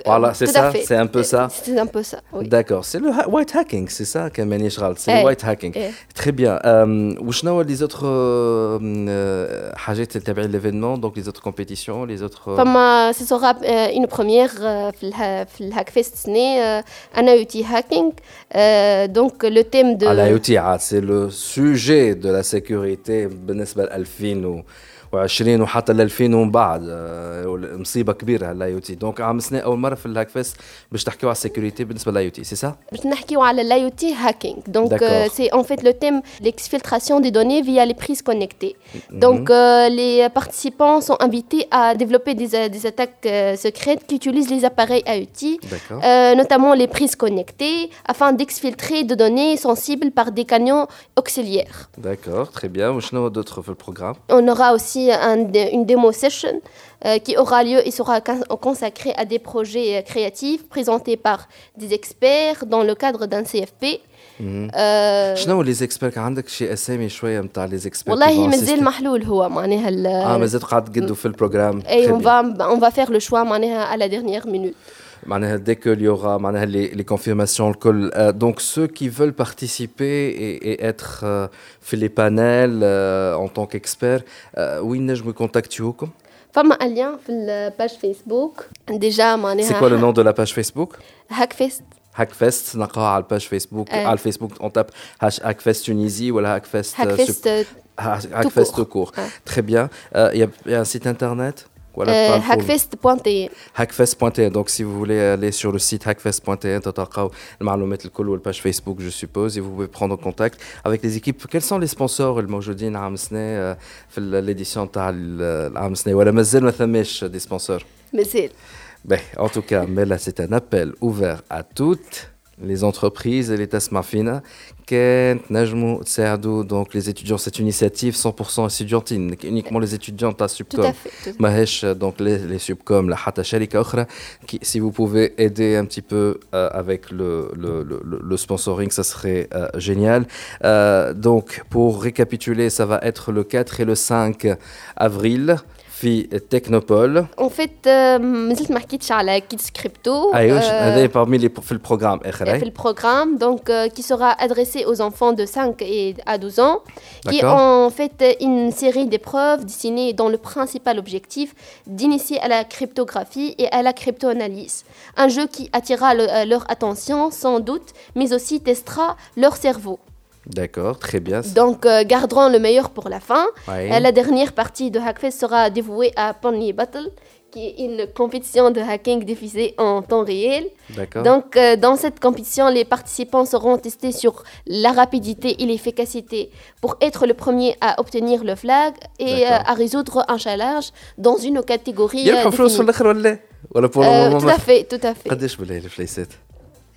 Voilà, c'est ça, c'est un peu ça. C'est un peu ça. D'accord, c'est le white hacking, c'est ça, Kamani Ishral, c'est le eh, white hacking. Eh. Très bien. Euh, ou les autres hajettes euh, euh l'événement, donc les autres compétitions, les autres. Euh, euh, ce sera une première le Hackfest Sné, un IoT hacking. Donc le thème de. l'IoT, c'est le sujet de la sécurité, Benesbal Alfin ou. و20 وحتى ل 2000 ومن بعد مصيبه كبيره الاي او تي دونك عام سنه اول مره في الهاك فيست باش تحكيو على السيكوريتي بالنسبه للاي او تي سي سا باش نحكيو على الاي او تي هاكينغ دونك سي ان فيت لو تيم l'exfiltration des données via les prises connectées donc euh, les participants sont invités à développer des, des attaques euh, secrètes qui utilisent les appareils IoT euh, notamment les prises connectées afin d'exfiltrer des données sensibles par des canaux auxiliaires d'accord très bien وشنو d'autres في programme on aura aussi une démo session euh, qui aura lieu et sera consacrée à des projets euh, créatifs présentés par des experts dans le cadre d'un CFP. شنو لي زيكسبير عندك شي اسامي شويه نتاع لي زيكسبير والله مازال محلول هو معناها اه مازال قاعد تقدوا في البروجرام اي اون فا اون فا فير لو شوا معناها على ديرنيير مينوت dès qu'il y aura les, les confirmations, euh, donc ceux qui veulent participer et, et être euh, fait les panels euh, en tant qu'expert, euh, oui, je me contacte فما un lien sur la page Facebook déjà C'est quoi le nom de la page Facebook Hackfest Hackfest نلقاها على الباج فيسبوك على الفيسبوك on tape Hackfest Tunisie ou Hackfest Hackfest Hackfest tout court. Très bien. Il y, y, a un site internet voilà, hackfest.tn hackfest.tn donc si vous voulez aller sur le site hackfest.tn mettre le page Facebook je suppose et vous pouvez prendre contact avec les équipes quels sont les sponsors الموجودين عام سنه في l'édition تاع العام سنه ولا مازال ما ثماش des sponsors مازال ben, en tout cas mais là c'est un appel ouvert à toutes les entreprises et les tasmafina donc les étudiants cette initiative 100% étudiantine uniquement les étudiants à subcom mahesh donc les, les subcom la hata sharika qui si vous pouvez aider un petit peu euh, avec le, le, le, le, sponsoring ça serait euh, génial. Euh, donc pour récapituler ça va être le 4 et le 5 avril في تكنوبول En fait مازلت ما حكيتش على كيدز كريبتو ايوه هذا parmi les في البروغرام اخر في البروغرام donc qui sera adressé aux enfants de 5 et à 12 ans qui est en fait une série d'épreuves destinées dans le principal objectif d'initier à la cryptographie et à la cryptoanalyse un jeu qui attirera leur attention sans doute mais aussi testera leur cerveau D'accord, très bien. Donc, euh, garderons le meilleur pour la fin. Euh, la dernière partie de Hackfest sera dévouée à Pony Battle, qui est une compétition de hacking diffusée en temps réel. Donc, euh, dans cette compétition, les participants seront testés sur la rapidité et l'efficacité pour être le premier à obtenir le flag et à résoudre un challenge dans une catégorie. tout à fait, tout à fait.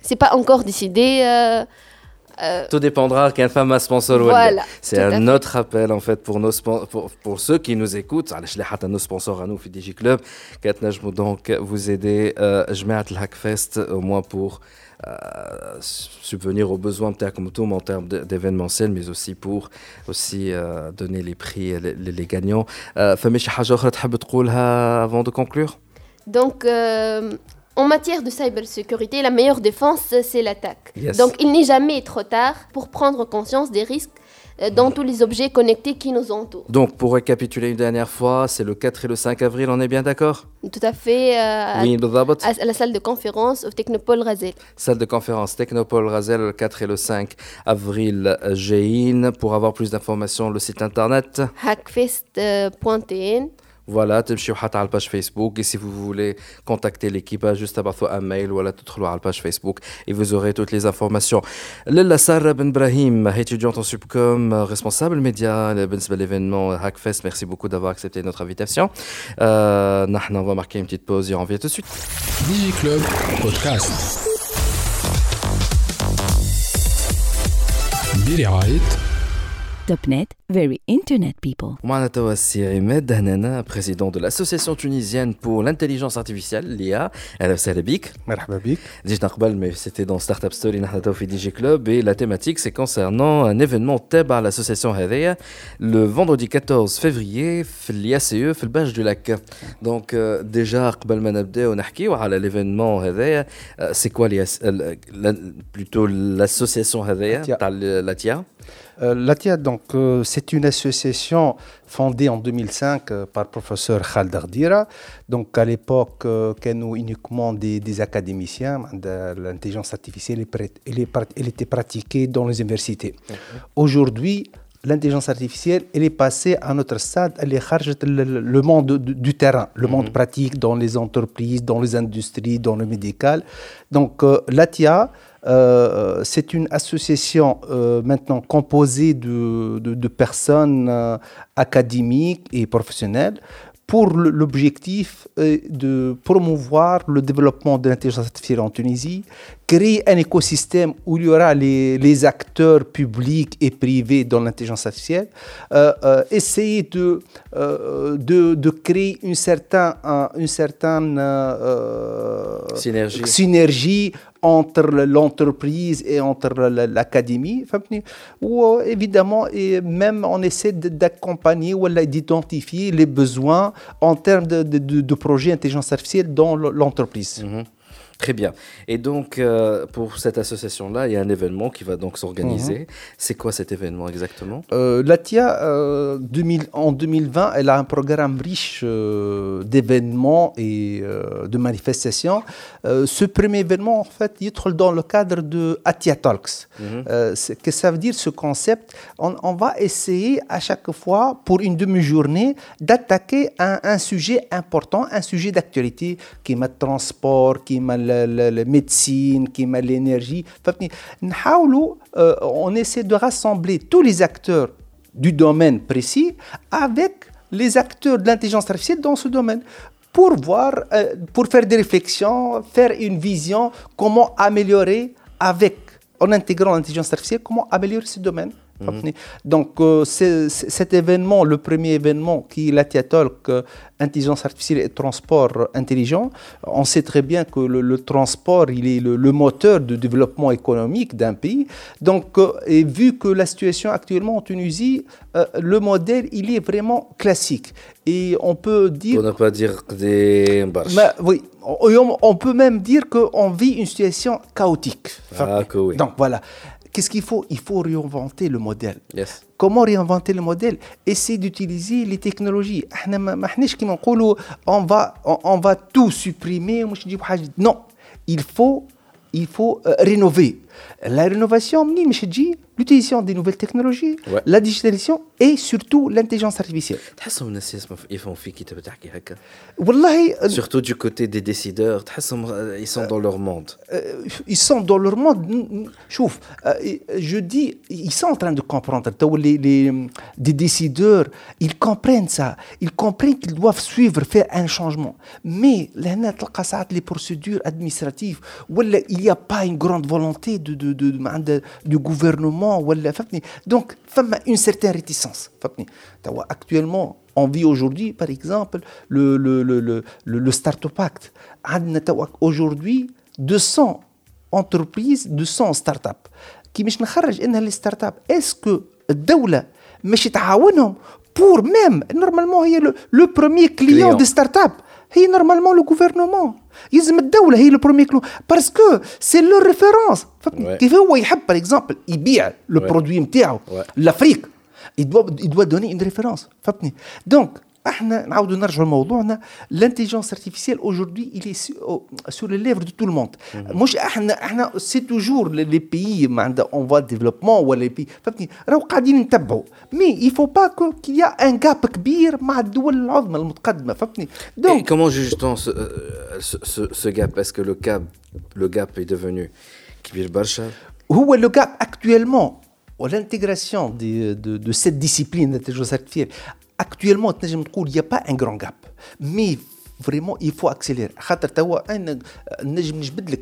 C'est pas encore décidé euh... Tout dépendra qu'un femme a sponsor voilà, C'est un autre appel en fait pour, nos pour, pour ceux qui nous écoutent. nos sponsors à nous, Fidigi Club. Katnajmou donc vous aider. Euh, je mets à Hackfest au moins pour euh, subvenir aux besoins en termes d'événementiel, mais aussi pour aussi, euh, donner les prix et les, les gagnants. Euh, femme, euh, avant de conclure? Donc, euh, en matière de cybersécurité, la meilleure défense, c'est l'attaque. Donc, il n'est jamais trop tard pour prendre conscience des risques euh, dans tous les objets connectés qui nous entourent. Donc, pour récapituler une dernière fois, c'est le 4 et le 5 avril, on est bien d'accord? Tout à fait. Euh, oui, à, la salle de conférence au Technopole Razel. Salle de conférence Technopole Razel, le 4 et le 5 avril, Géine. Pour avoir plus d'informations, le site internet hackfest.tn. Voilà, تمشيو حتى على الباج فيسبوك et si vous voulez contacter l'équipe juste تبعثوا un mail ولا تدخلوا على الباج فيسبوك et vous aurez toutes les informations. Lilla Sarah Ben Brahim, étudiante en subcom, responsable média بالنسبة l'événement Hackfest, merci beaucoup d'avoir accepté notre invitation. Euh, on va marquer une petite pause et on revient tout de suite. Club Podcast. برعاية Topnet, very internet people. معنا توا السي عماد هنانا président de l'association tunisienne pour l'intelligence artificielle l'IA اهلا وسهلا بك مرحبا بك جيت قبل mais c'était dans Startup Story نحن توا في DJ Club et la thématique c'est concernant un événement تابع l'association هذايا le vendredi 14 février في l'IACE في الباج du lac donc euh, déjà قبل ما نبداو نحكيو على l'événement هذايا c'est quoi plutôt l'association هذايا تاع l'ATIA euh, L'ATIA, donc, euh, c'est une association fondée en 2005 euh, par le professeur Khald Ardira. Donc, à l'époque, nous uniquement des, des académiciens, de l'intelligence artificielle, elle, elle, était pratiquée dans les universités. Aujourd'hui, l'intelligence artificielle, elle est passée à notre stade, elle est le, le monde du, terrain, le monde pratique dans les entreprises, dans les industries, dans le médical. Donc, l'ATIA, euh, c'est une association euh, maintenant composée de, personnes euh, académiques et professionnelles pour l'objectif de promouvoir le développement de l'intelligence artificielle en Tunisie, créer un écosystème où il y aura les, les acteurs publics et privés dans l'intelligence artificielle, essayer de, de, de, créer une certaine, une certaine synergie. synergie entre l'entreprise et entre l'académie. Ou évidemment, et même on essaie d'accompagner ou d'identifier les besoins en termes de, de, de projets intelligence artificielle dans l'entreprise. Mhm. Très bien. Et donc, euh, pour cette association-là, il y a un événement qui va donc s'organiser. Mhm. C'est quoi cet événement exactement? Euh, La TIA, euh, en 2020, elle a un programme riche d'événements et de manifestations. ce premier événement, en fait, il est dans le cadre de ATIA Talks. Mhm. Qu'est-ce que ça veut dire ce concept on, va essayer à chaque fois, pour une demi-journée, d'attaquer un, un, sujet important, un sujet d'actualité qui est le transport, qui est la médecine, qui met l'énergie. On essaie de rassembler tous les acteurs du domaine précis avec les acteurs de l'intelligence artificielle dans ce domaine pour voir, pour faire des réflexions, faire une vision, comment améliorer avec, en intégrant l'intelligence artificielle, comment améliorer ce domaine. Mhm. Donc, euh, cet événement, le premier événement qui est euh, intelligence artificielle et transport intelligent, on sait très bien que le, transport, il est le, moteur de développement économique d'un pays. Donc, euh, et vu que la situation actuellement en Tunisie, le modèle, il est vraiment classique. Et on peut dire... On ne pas dire des... oui, on, peut même dire qu'on vit une situation chaotique. ah, que oui. Donc, voilà. Qu'est-ce qu'il faut? Il faut réinventer le modèle. Comment réinventer le modèle? Essayer d'utiliser les technologies. On va, on va tout supprimer. Non, il faut, il faut euh, rénover. La rénovation, l'utilisation des nouvelles technologies, la digitalisation et surtout l'intelligence artificielle. Surtout du côté des décideurs, ils sont dans leur monde. Ils sont dans leur monde. Je dis, ils sont en train de comprendre. Les, les, des décideurs, ils comprennent ça. Ils comprennent qu'ils doivent suivre, faire un changement. Mais les procédures administratives, il n'y a pas une grande volonté de, de, de, du gouvernement. Donc, une certaine réticence. Actuellement, on vit aujourd'hui, par exemple, le, le, le, le, le Startup Act. Aujourd'hui, 200 entreprises, 200 startups qui مش نخرج انها les startups. Est-ce que الدولة مش تعاونهم pour même normalement هي le, le premier client de startup هي normalement le gouvernement يلزم الدولة هي le premier client parce que c'est leur référence كيف هو يحب par exemple يبيع le produit نتاعو l'Afrique il doit il doit donner une référence فهمتني donc احنا نعاودوا نرجعوا لموضوعنا l'intelligence artificielle aujourd'hui il est sur les lèvres de tout le monde مش احنا احنا سي توجور لي بيي ما عندها اون فوا ديفلوبمون ولا لي بيي فهمتني راهو قاعدين نتبعوا مي il faut pas qu'il y a un gap كبير مع الدول العظمى المتقدمه فهمتني donc Et comment juge-t-on ce, ce, ce, ce gap est-ce que le gap le gap est devenu كبير برشا هو le gap actuellement l'intégration de, de, de cette discipline d'intelligence artificielle actuellement, il n'y a pas un grand gap. Mais vraiment, il faut accélérer. Euh, je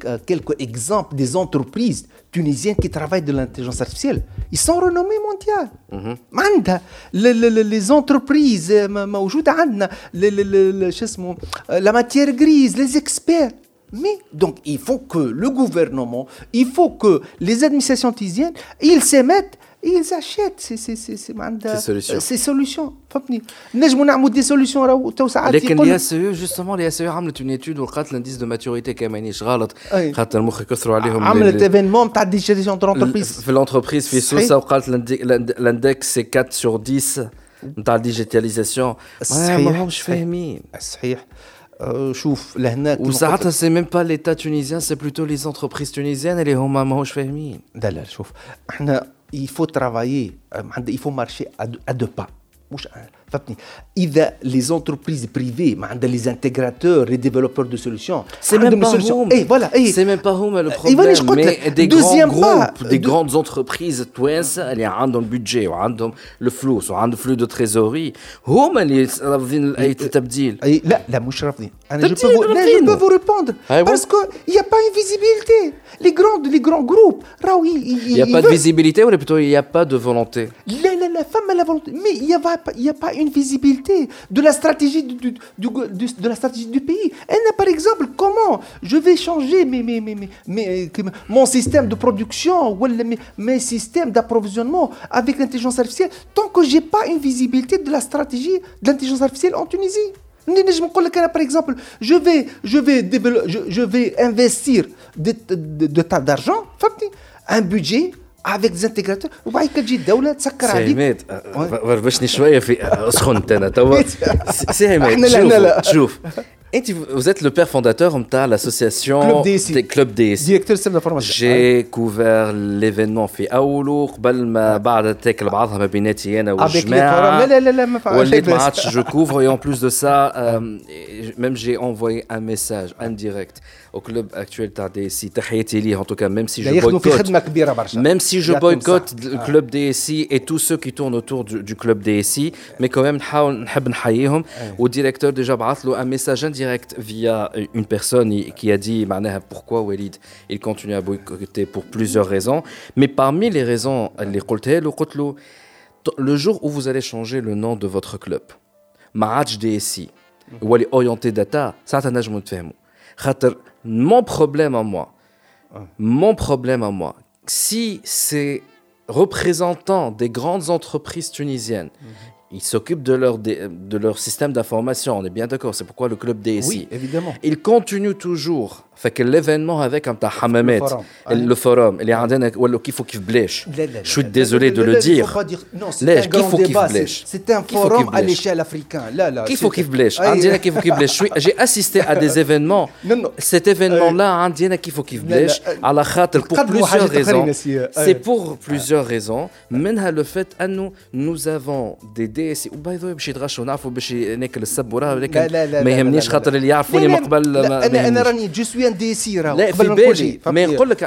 euh, quelques exemples des entreprises tunisiennes qui travaillent de l'intelligence artificielle. Ils sont renommés mondiales. Mhm. Les entreprises, la matière grise, les experts. Mais donc, il faut que le gouvernement, il faut que les administrations tunisiennes, ils se mettent ils achètent ces, ces, ces, ces, solutions. Ces solutions. فهمتني نجموا نعملوا دي سوليسيون راهو تو ساعات لكن لي اس يو جوستومون لي اس يو عملت اون ايتود ولقات لانديس دو ماتوريتي كان مانيش غلط خاطر المخ كثروا عليهم عملت ايفينمون تاع ديجيتاليزاسيون دونتربريز في الانتربريز في سوسه وقالت الاندكس سي 4 سور 10 نتاع الديجيتاليزاسيون صحيح ماهمش فاهمين صحيح شوف لهنا وساعتها سي ميم با ليتا تونيزيان سي بلوتو لي زونتربريز تونيزيان اللي هما ماهوش فاهمين لا لا شوف احنا il faut travailler, il faut marcher à deux, pas les entreprises privées, les intégrateurs, les développeurs de solutions, c'est même, pas solutions. Et voilà, c'est même pas le problème, mais des grands groupes, des grandes entreprises, elles ont le budget, ont le flux, ont le flux de trésorerie, هم اللي رافضين اي تبديل لا لا مش رافضين انا je peux vous, là, je peux vous répondre parce que il n'y a pas une visibilité les grands les grands groupes il n'y a pas de visibilité ou plutôt il n'y a pas de volonté لا لا لا فما la volonté mais il n'y a pas il y de la stratégie du, pays. Par exemple, comment je vais changer mon système de production ou mes, mes systèmes d'approvisionnement avec l'intelligence artificielle tant que j'ai pas une visibilité de la stratégie de l'intelligence artificielle en Tunisie. Par exemple, je vais, je vais, je, je vais investir de tas d'argent, un budget افيك ديزانتيغراتور وبعد كتجي الدوله تسكر عليك عماد ربشني شويه في سخنت انا توا سي عماد شوف شوف Et vous êtes le père fondateur de l'association Club DSI. Des Club DSI. Directeur système d'information. J'ai couvert l'événement في أوله قبل ما بعد تاكل بعضها ما بيناتي أنا والجماعة. لا لا لا ما وليت ما عادش je couvre et en plus de ça euh, même j'ai envoyé un message indirect au club actuel تاع DSI تحياتي ليه en tout cas même si je boycotte même si je boycotte le club DSI et tous ceux qui tournent autour du, du club DSI mais quand même نحاول نحب نحييهم والديريكتور déjà بعث له un message indirect direct via une personne qui a dit pourquoi Walid il continue à boycotter pour plusieurs raisons. Mais parmi les raisons, le jour où vous allez changer le nom de votre club, Mahatch DSI, ou aller orienter data, ça mon problème à moi, mon problème à moi, si ces représentants des grandes entreprises tunisiennes ils s'occupent de leur, de leur système d'information, on est bien d'accord, c'est pourquoi le club DSI. Oui, évidemment. Ils continuent toujours فك الليفينمون هذاك نتاع حمامات لو فورم اللي عندنا ولاو كيف كيف بلاش لا لا لا شو ديزولي دو لو دير ليش كيفو كيف بلاش سيت ان فوروم على ليشيل افريكان لا لا كيف كيف بلاش عندنا كيفو كيف بلاش شوي جي اسيستي ا دي ايفينمون سيت ايفينمون لا عندنا كيفو كيف بلاش على خاطر بور بليزيور ريزون سي بور بليزيور ريزون منها لو فات انه نوز افون دي دي سي وباي ذا باش يتغشوا نعرفوا باش ناكل السب وراه ولكن ما يهمنيش خاطر اللي يعرفوني من قبل أنا أنا راني جو دي سي لا في بالي. ما نقول لك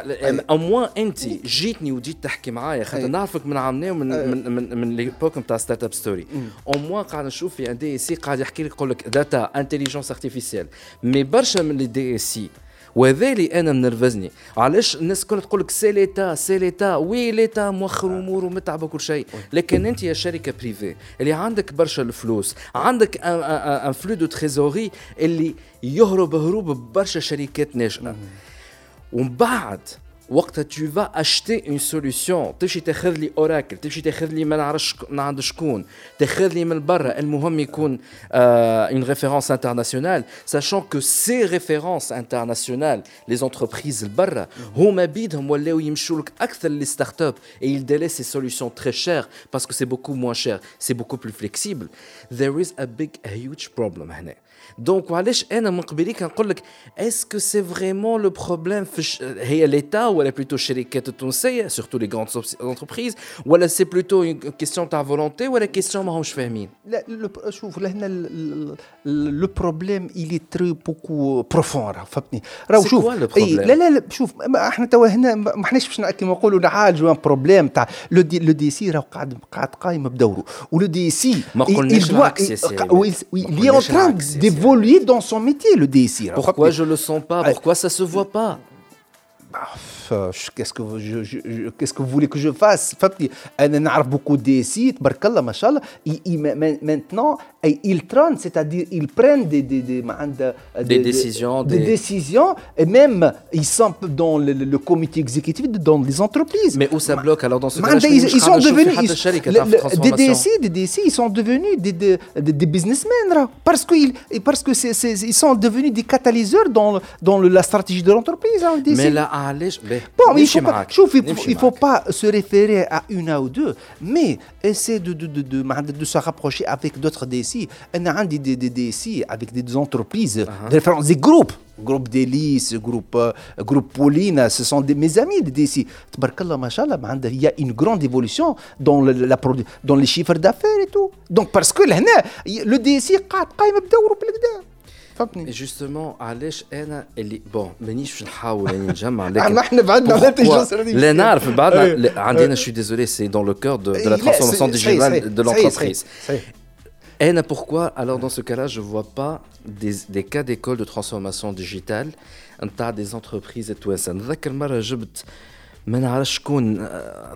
أو موان أنت جيتني وجيت تحكي معايا خاطر نعرفك من عامنا ومن من من من ليبوك نتاع ستارت أب ستوري. أو موان قاعد نشوف في ان دي سي قاعد يحكي لك يقول لك داتا انتليجنس ارتيفيسيال مي برشا من لي دي سي وهذا اللي أنا منرفزني. علاش الناس الكل تقول لك سي ليتا سي ليتا وي ليتا موخر امور ومتعب وكل شيء. لكن أنت يا شركة بريفي اللي عندك برشا الفلوس عندك ان فلو دو تريزوري اللي يهرب هروب برشا شركات ناشئه ومن بعد وقتها tu vas acheter une solution تمشي تاخذ لي اوراكل تمشي تاخذ لي ما نعرفش من عند شكون تاخذ لي من برا المهم يكون euh, une référence internationale sachant que ces références internationales les entreprises البرا هما بيدهم ولاو يمشوا لك اكثر لي ستارت اب et ils délaissent ces solutions très chères parce que c'est beaucoup moins cher c'est beaucoup plus flexible there is a big a huge problem هنا دونك وعلاش انا من قبليك نقول لك اسكو سي فريمون لو بروبليم في هي ليتا ولا بلوتو الشركات التونسيه سورتو لي غراند انتربريز ولا سي بلوتو كيستيون تاع فولونتي ولا كيستيون ماهمش فاهمين لا شوف لهنا لو بروبليم الي تري بوكو بروفون فهمتني راهو شوف اي لا لا لا شوف احنا توا هنا ما احناش باش كيما نقولوا نعالجوا ان بروبليم تاع لو دي لو دي سي راهو قاعد قاعد قايم بدوره ولو دي سي ما قلناش العكس يا سيدي évoluer dans son métier, le DSI. Pourquoi je le sens pas? Pourquoi ça se voit pas? Bah, qu'est-ce que qu'est-ce que vous voulez que je fasse فهمتني انا نعرف beaucoup دي سي تبارك الله ما شاء الله maintenant ils trônent c'est-à-dire ils prennent des des des des décisions des décisions et même ils sont dans le comité exécutif dans les entreprises mais où ça bloque alors dans ce cas ils sont devenus des DSI des DSI ils sont devenus des des businessmen parce que parce que ils sont devenus des catalyseurs dans dans la stratégie de l'entreprise mais là Bon, il faut pas, il faut pas se référer à une ou deux, mais essayer de, de, de, de, de se rapprocher avec d'autres DSI. On a des, des, des DSI avec des entreprises, uh -huh. des groupes. Groupe d'hélice, groupe, euh, groupe Pauline, ce sont des, mes amis des DSI. Il y a une grande évolution dans, le, la, dans les chiffres d'affaires et tout. Donc, parce que là, le DSI, قاعد بدوره بالكدا فهمتني جوستومون علاش انا اللي بون مانيش نحاول اني نجمع لكن احنا بعدنا لا نعرف بعدنا عندنا شو ديزولي سي دون لو كور دو لا ترانسفورماسيون ديجيتال دو لونتربريز Et pourquoi Alors dans ce cas-là, je ne vois pas des, des cas d'école de transformation digitale, un tas des entreprises et tout ça. نذكر مرة جبت ما نعرفش شكون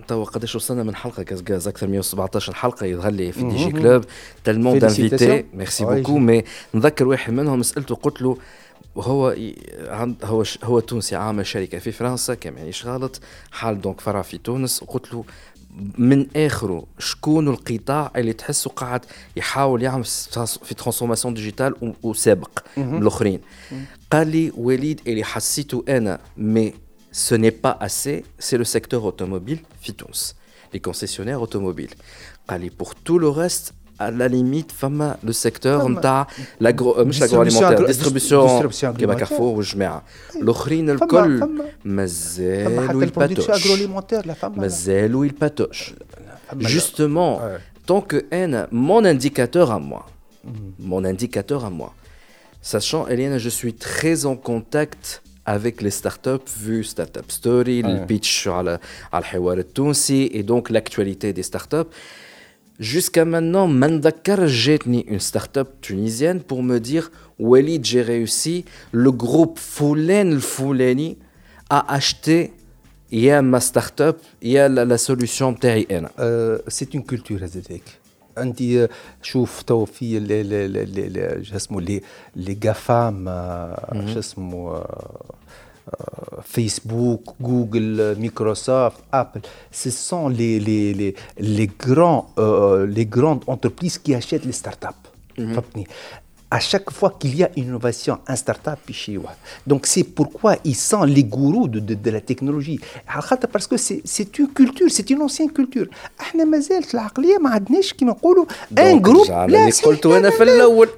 توا قداش وصلنا من حلقة. كاز أكثر من 117 حلقة يظهر لي في دي جي كلوب. تالمون دانفيتي ميرسي بوكو مي نذكر واحد منهم سألته قلت له هو هو هو تونسي عامل شركة في فرنسا كان مانيش غلط؟ حال دونك فرع في تونس. وقلت له من اخره شكون القطاع اللي تحسه قاعد يحاول يعمل في ترانسفورماسيون ديجيتال وسابق الاخرين قال لي وليد اللي حسيته أنا مي ce n'est pas assez, c'est le secteur automobile, Fitons, les concessionnaires automobiles. Pour tout le reste, à la limite, femme, le secteur l'agroalimentaire, distribution, l'aukhrin le col, mazel ou il patoche. Mazel ou il patoche. Justement, tant que N, mon indicateur à moi, mon indicateur à moi, sachant, Eliane, je suis très en contact avec les startups, vu Startup Story, le pitch sur le Hawar Tunsi et donc l'actualité des startups. Jusqu'à maintenant, Mandakar, j'ai une startup tunisienne pour me dire Walid, j'ai réussi. Le groupe Foulen Fouleni a acheté il y a ma startup, il y a la, solution TIN. Euh, c'est une culture, Azedek. انت شوف تو في شو اسمه لي لي جافام شو اسمه Facebook, Google, Microsoft, Apple, ce sont les, les, les, les, grands, euh, les grandes entreprises qui achètent les startups. Mm -hmm à chaque fois qu'il y a une innovation, un start-up Donc c'est pourquoi ils sont les gourous de, de, de la technologie. Parce que c'est une culture, c'est une ancienne culture. احنا ما زالت العقليه ما عندناش كيما نقولوا ان جروب لا قلت انا في الاول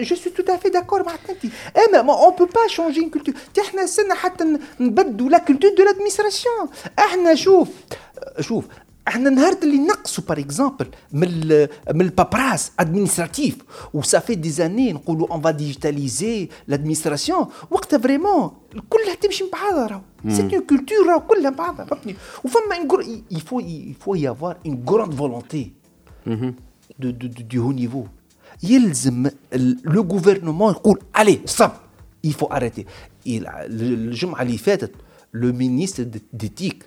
جو سوي تو افي داكور معك انت اما اون بو با شونجي une culture. احنا استنى حتى نبدلوا لا كولتور دو لادمينستراسيون احنا شوف شوف احنا نهار اللي نقصوا باغ اكزومبل من من البابراس ادمينستراتيف وسا في دي زاني نقولوا اون فا ديجيتاليزي لادمينستراسيون وقتها فريمون كلها تمشي مع بعضها راهو سي اون كولتور راهو كلها مع بعضها فهمتني وفما يفو يفو يافوار اون غروند فولونتي دو دو دو هو نيفو يلزم لو غوفرنمون يقول الي ستوب يفو اريتي الجمعه اللي فاتت لو مينيستر ديتيك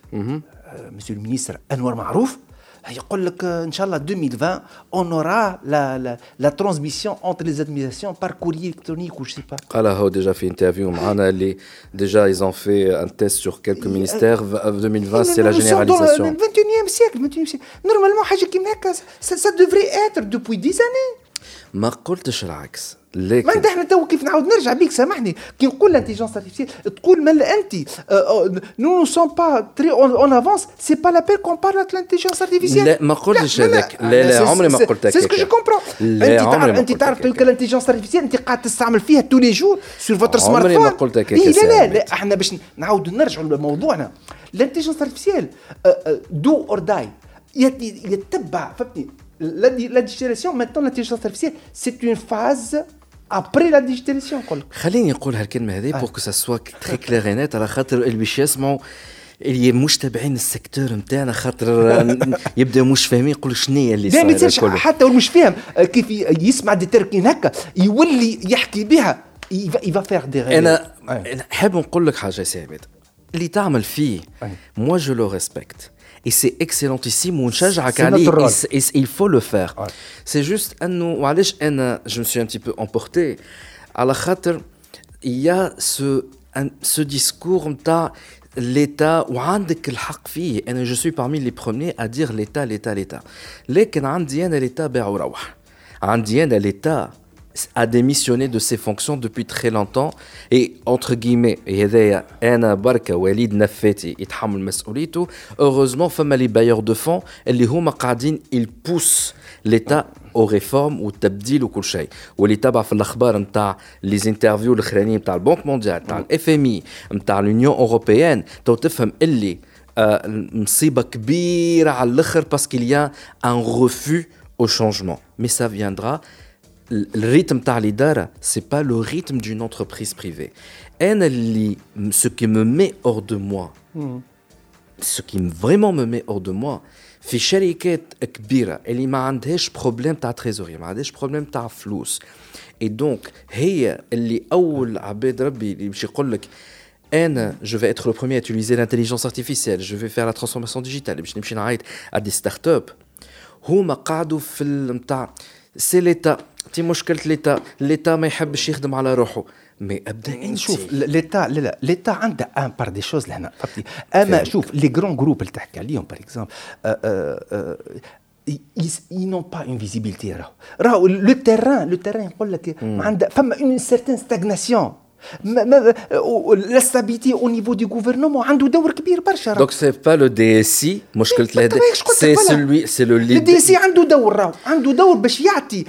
monsieur le ministre Anwar Marouf, يقول لك ان شاء الله 2020 on aura la, la, la transmission entre les administrations par courrier électronique ou je sais pas. قال هو déjà في interview معنا اللي déjà ils ont fait un test sur quelques ministères 2020 c'est la généralisation. Dans le 21e siècle, 21e siècle. Normalement حاجه كيما هكا ça, ça devrait être depuis 10 années. ما قلتش العكس لكن ما إحنا تو كيف نعاود نرجع بيك سامحني. كي نقول لانتيجونس ارتيفيسيال تقول من انت نو نو سون با تري اون افونس سي با لا بير كون بارل لانتيجونس ارتيفيسيال لا ما قلتش هذاك. لا لا عمري ما قلت هكاك. سي سكو جو كومبرون انت تعرف انت تعرف تو لانتيجونس ارتيفيسيال انت قاعد تستعمل فيها تو لي جور سور فوتر سمارت فون عمري ما قلت هكاك لا لا لا إحنا باش نعاودوا نرجعوا لموضوعنا لانتيجونس ارتيفيسيال دو اور داي يتبع فهمتني. la, la digitalisation, maintenant, l'intelligence artificielle, c'est une phase après la digitalisation. خليني نقول هالكلمة هذه بور كو سا سوا تري كلير نت على خاطر اللي باش يسمعوا اللي مش تابعين السيكتور نتاعنا خاطر يبدا مش فاهمين يقولوا شنو هي اللي صاير لا ما حتى هو مش فاهم كيف يسمع دي تركين هكا يولي يحكي بها يفا فيغ دي أنا حاب نقول لك حاجة سي عباد اللي تعمل فيه moi je le respecte. Et c'est excellentissime. Il faut le faire. Ouais. C'est juste, je me suis un petit peu emporté. À la khater, il y a ce, un, ce discours l'État, ou je suis parmi les premiers à dire l'État, l'État, l'État. L'État, l'État, l'État, l'État a démissionné de ses fonctions depuis très longtemps et entre guillemets heureusement femme les bailleurs de fonds ils poussent l'état aux réformes ou tabdil ou كل شيء واللي تبع في الاخبار نتاع لي انترفيو الاخرانيين نتاع البنك مونديال نتاع الاف ام اي نتاع l'Union européenne تو تفهم اللي مصيبه كبيره على الاخر parce qu'il y a un refus au changement mais ça viendra le rythme تاع الاداره c'est pas le rythme d'une entreprise privée انا اللي ce qui me met hors de moi ce qui vraiment me met hors de moi في شركات كبيره اللي ما عندهاش بروبليم تاع تريزوري ما عندهاش بروبليم تاع فلوس اي دونك هي اللي اول عباد ربي اللي باش يقول لك انا je vais être le premier à utiliser l'intelligence artificielle je vais faire la transformation digitale باش نمشي نعيط à des startups هما قعدوا في نتاع سي ليتا تي مشكلة ليتا ليتا ما يحبش يخدم على روحه. مي أبدا أنت. شوف ليتا لا لا ليتا عنده ان بار دي شوز لهنا فهمتني أما شوف لي جرون جروب اللي تحكي عليهم باغ اكزومبل ils n'ont pas une visibilité راهو. راهو لو تيران لو تيران يقول لك عنده فما une certaine stagnation. la stabilité au niveau du gouvernement عنده دور كبير برشا donc c'est pas le DSI مشكله c'est celui c'est le leader le DSI عنده دور راهو عنده دور باش يعطي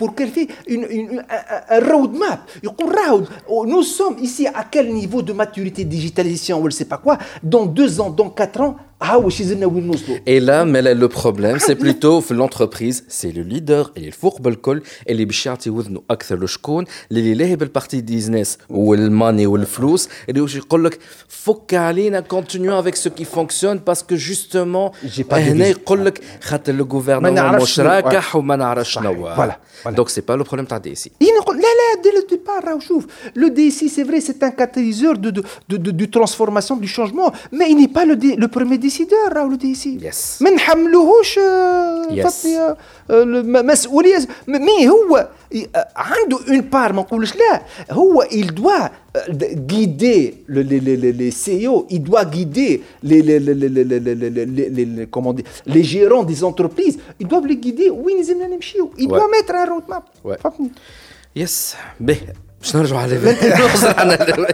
pour qu'elle fait une, une, un road map يقول راهو nous sommes ici à quel niveau de maturité digitalisation ou je sais pas quoi dans deux ans dans quatre ans ah Et là, mais le problème, c'est plutôt l'entreprise, c'est le leader, et le fourbe le et les bichati wudnu akthar le shkoun, les leheb le parti business, ou le money, ou le flous, et les ouchi kollok, fokalina, continuons avec ce qui fonctionne, parce que justement, j'ai pas de eh, kollok, khat le gouvernement, moshraka, ou manarachnawa. Voilà. Donc, c'est pas le problème t'as ici. Là, là, dès le départ, le DSI, c'est vrai, c'est un catalyseur de, de, de, de, transformation, du changement, mais il n'est pas le, le premier ديسيدور راهو ديسي يس ما نحملوهوش فطي المسؤوليه مي هو عنده اون بار ما نقولش لا هو il doit guider les CEO, il doit guider les, les, les, les, les, les, les, comment dire, les gérants des entreprises, ils doivent les guider. Oui, il doit mettre un roadmap. Ouais. Yes. Mais je نرجع على l'événement.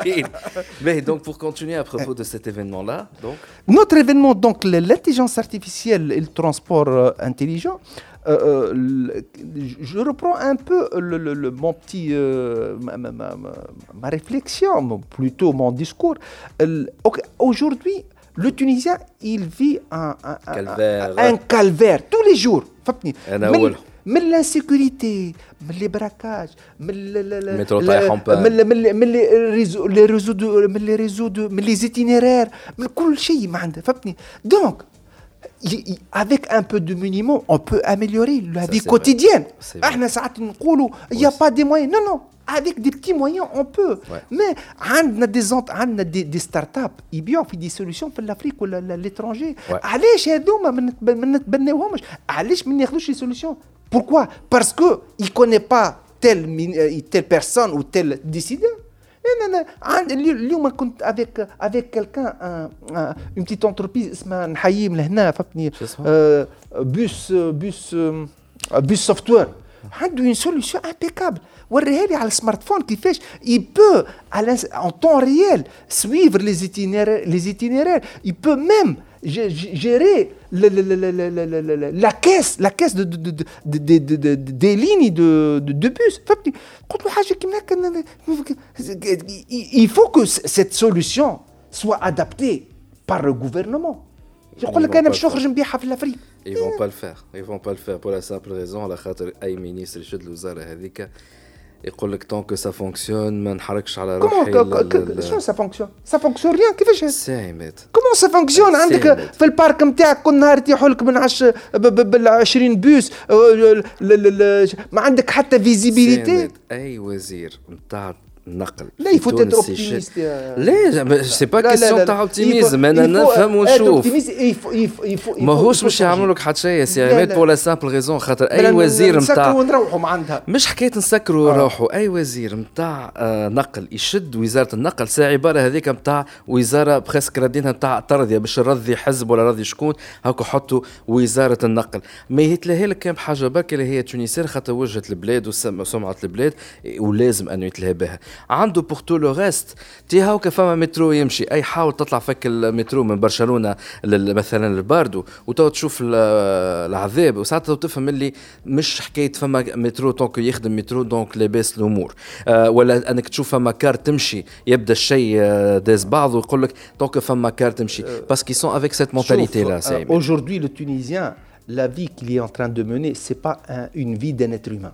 Mais donc pour continuer à propos de cet événement là, donc notre événement donc l'intelligence artificielle et le transport euh, intelligent euh, euh, je reprends un peu le, le, le, mon petit, euh, ma, ma, ma, ma, réflexion, plutôt mon discours. Okay, Aujourd'hui, le Tunisien, il vit un, un, calvaire. un, un calvaire tous les jours. من الانسيكوريتي من لي براكاج من المترو طايح من من من لي ريزو لي ريزو دو من لي ريزو دو من لي زيتينيرير من كل شيء ما عنده فهمتني دونك avec un peu de minimum, on peut améliorer la vie quotidienne. احنا ساعات نقولوا il n'y a pas des moyens. Non, non. Avec des petits moyens, on peut. Ouais. Mais عندنا des عندنا des, des startups يبيعوا في des solutions في l'Afrique ou l'étranger. علاش هذوما ما نتبناوهمش؟ علاش ما ناخذوش les solutions pourquoi Parce qu'il ne connaît pas telle, euh, telle personne ou tel décideur. اليوم كنت avec avec quelqu'un une petite entreprise اسمها نحييم لهنا فهمتني بوس بوس بوس سوفت وير عنده une solution impeccable وريها لي على السمارت فون كيفاش il peut en temps réel suivre les itinéraires les itinéraires il peut même gérer la caisse, la caisse de, de, de, de des lignes de, bus. Il faut que cette solution soit adaptée par le gouvernement. Ils vont pas le faire. Ils vont pas le faire pour la simple raison, la ministre يقول لك طونك سا فونكسيون ما نحركش على روحي شنو سا فونكسيون سا فونكسيون ريان كيفاش؟ سايمت كومون سا فونكسيون عندك في البارك نتاعك كل نهار يتيحوا لك من 10 بال 20 بوس ما عندك حتى فيزيبيليتي؟ أي وزير نتاع النقل لا يفوت تتر اوبتيميست لا سي با كيسيون تاع اوبتيميزم أنا نفهم ونشوف ماهوش باش يعملوا لك حتى شيء سي عماد بور لا سامبل ريزون خاطر أي وزير نتاع ونروحوا عندها. مش حكاية نسكروا ونروحوا أي وزير نتاع نقل يشد وزارة النقل. سي عبارة هذيك نتاع وزارة بريسك ردينها نتاع ترضيه باش رضي حزب ولا رضي شكون. هاكا حطوا وزارة النقل. ما يتلهي لك كان بحاجه برك اللي هي تونسير خاطر وجهة البلاد وسمعة البلاد ولازم أنه يتلهى بها. عنده بور تو لو ريست تي هاكا فما مترو يمشي. أي حاول تطلع فك المترو من برشلونة مثلا لباردو وتو تشوف العذاب. وساعتها تفهم اللي مش حكاية فما مترو دونك يخدم مترو دونك لاباس الأمور ولا أنك تشوف فما كار تمشي يبدأ الشيء آه داز بعض ويقول لك دونك فما كار تمشي. باسكو سون افيك سيت مونتاليتي لا Aujourd'hui, le Tunisien, la vie qu'il est en train de mener, c'est pas un, une vie d'un être humain.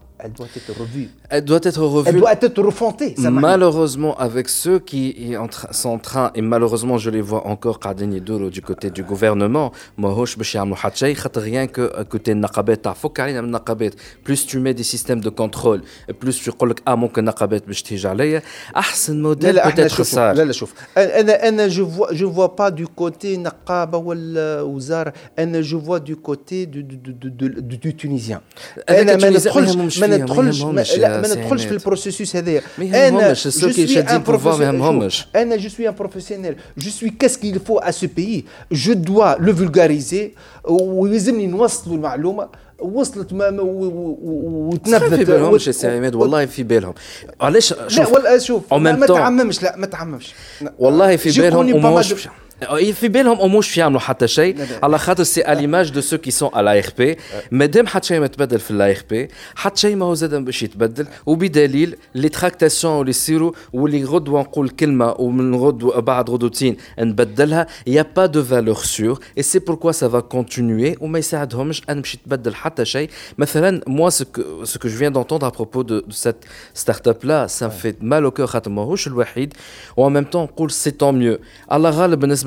elle doit être revue. Elle doit être revue. Elle doit être refondée. Malheureusement, avec ceux qui sont en train, et malheureusement, je les vois encore, Kardini Douro, du côté du gouvernement, rien que côté Nakabet, plus tu mets des systèmes de contrôle, plus tu dis ah mon que Nakabet باش عليا احسن موديل peut-être ça. لا لا شوف انا انا je vois je vois pas du côté نقابه ولا وزاره انا je vois du côté du du du du tunisien. انا ما ندخلش ما ندخلش لا ما ندخلش في البروسيسوس هذايا. أنا جو أنا جو سوي ان بروفيسيونيل جو سوي كاس كيل فو ا سو بيي جو دوا لو فولغاريزي ويلزمني نوصلوا المعلومة. وصلت ما وتنفذت في بالهم يا سي عماد والله في بالهم. علاش؟ شوف لا ولا شوف ما تعممش لا ما تعممش. والله في بالهم ومش في بالهم ومش يعملوا حتى شيء على خاطر سي اليماج دو سو كي سون على اي بي مادام حتى شيء ما تبدل في الاي بي حتى شيء ما هو زاد باش يتبدل وبدليل لي تراكتاسيون اللي يصيروا واللي غدوه نقول كلمه ومن غدوه بعد غدوتين نبدلها يا با دو فالور سور اي سي بوركوا سا فا كونتينيي وما يساعدهمش ان باش يتبدل حتى شيء مثلا موا سو ce que je viens d'entendre à propos de, de cette start-up là ça me fait mal au cœur خاطر ماهوش الوحيد وان ميم طون نقول سي طون ميو على غالب بالنسبه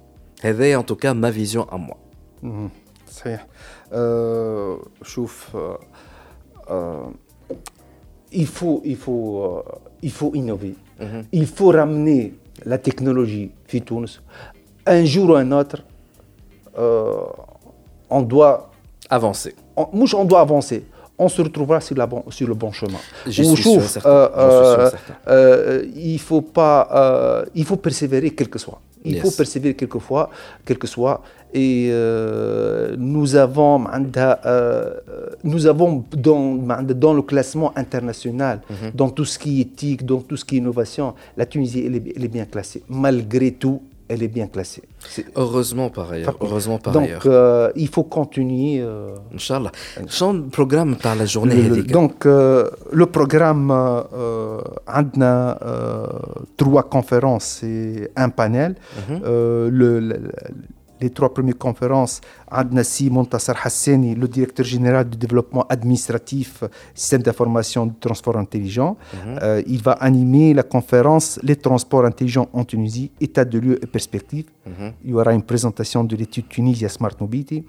هذا en tout cas ma vision à moi. صحيح. أه شوف أه il faut il faut euh, il faut innover. Mm -hmm. Il faut ramener la technologie في تونس. Un jour ou un autre euh, on doit avancer. On, مش on doit avancer. On se retrouvera sur, la bon, sur le bon chemin. Je suis sûr, certain. Euh, euh, euh, il faut pas, il faut persévérer quel que soit. Il yes. faut persévérer quelquefois, quel que soit. Et nous avons, nous avons dans, dans le classement international, mm -hmm. dans tout ce qui est éthique, dans tout ce qui est innovation, la Tunisie, elle est, elle est bien classée. Malgré tout, elle est bien classée. Est... Heureusement par ailleurs. Heureusement par donc, ailleurs. Euh, il faut continuer. Euh... Inch'Allah. Le programme par la journée le, Donc, euh, le programme, euh, a trois conférences et un panel. Mm -hmm. le, le, les trois premières conférences, Adnassi Montassar Hassani, le directeur général du développement administratif, système d'information du transport intelligent. Mm -hmm. euh, il va animer la conférence Les transports intelligents en Tunisie, état de lieu et perspective. Mm -hmm. Il y aura une présentation de l'étude Tunisia Smart Mobility.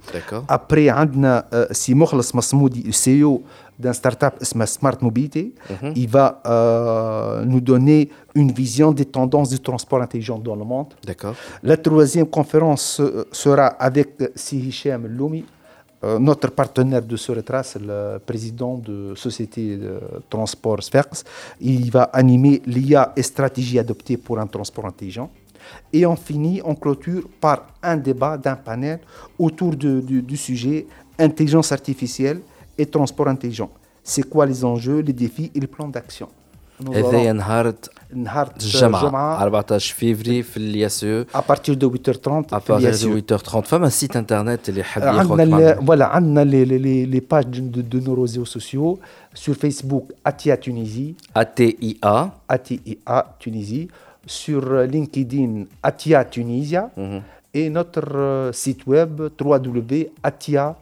Après, Adna euh, Si Masmoudi, CEO d'un startup Smart Mobility. -hmm. Il va euh, nous donner une vision des tendances du transport intelligent dans le monde. D'accord. La troisième conférence sera avec Si Hichem Loumi, euh, notre partenaire de ce retrace, le président de société de transport Sferx. Il va animer l'IA et stratégie adoptée pour un transport intelligent. Et on finit, on clôture par un débat d'un panel autour du sujet intelligence artificielle et transport intelligent. C'est quoi les enjeux, les défis et les plans d'action هذايا نهار نهار الجمعة 14 فيفري في الياسو à partir de 8h30 à partir de 8h30 فما سيت انترنت اللي حاب ياخذ عندنا فوالا عندنا لي لي لي باج دو نو réseaux sociaux sur Facebook Atia Tunisie ATIA ATIA Tunisie sur LinkedIn Atia Tunisia et notre site web www.atia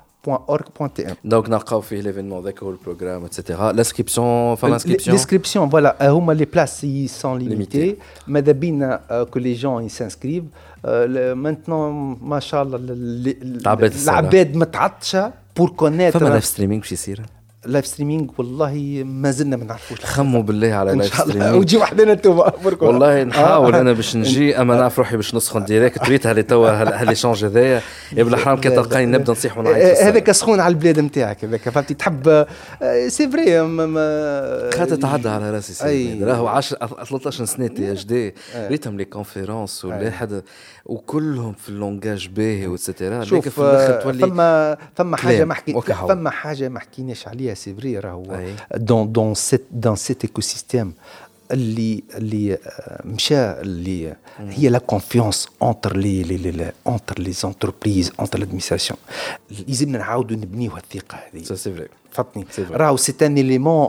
donc, on fait l'événement, le programme, etc. L'inscription, enfin euh, l'inscription. L'inscription, voilà. Euh, les places ils sont limitées. Mais euh, que les gens ils s'inscrivent. Maintenant, machallah, l'abed pour connaître. Femme streaming, je باش يصير لايف ستريمينغ والله ما زلنا ما نعرفوش. خموا بالله على لايف ستريمينغ وتجي وحدنا أنتم والله نحاول أنا باش نجي أما نعرف روحي باش نسخن ديريكت تريتها اللي توا هاليشونج هذايا. يا بالحرام كي تلقاني نبدأ نصيح ونعيط هذاك سخون على البلاد نتاعك هذاك فهمتي؟ تحب سي فري خاطر تعدى على راسي سي راهو 10 13 سنة تي اش دي ريتهم لي كونفيرونس والواحد وكلهم في اللونجاج باهي وإتسيتيرا. شوف في الآخر تولي فما فما حاجة ما حكي فما حاجة ما حكيناش عليها سي فري راهو دون دون سيت دون سيت ايكو سيستيم اللي اللي مشى اللي هي لا كونفيونس اونتر لي لي لي اونتر لي زونتربريز اونتر لادمينستراسيون لازمنا نعاودوا نبنيو الثقه هذه. سا سي فري فهمتني؟ راهو سي ان اليمون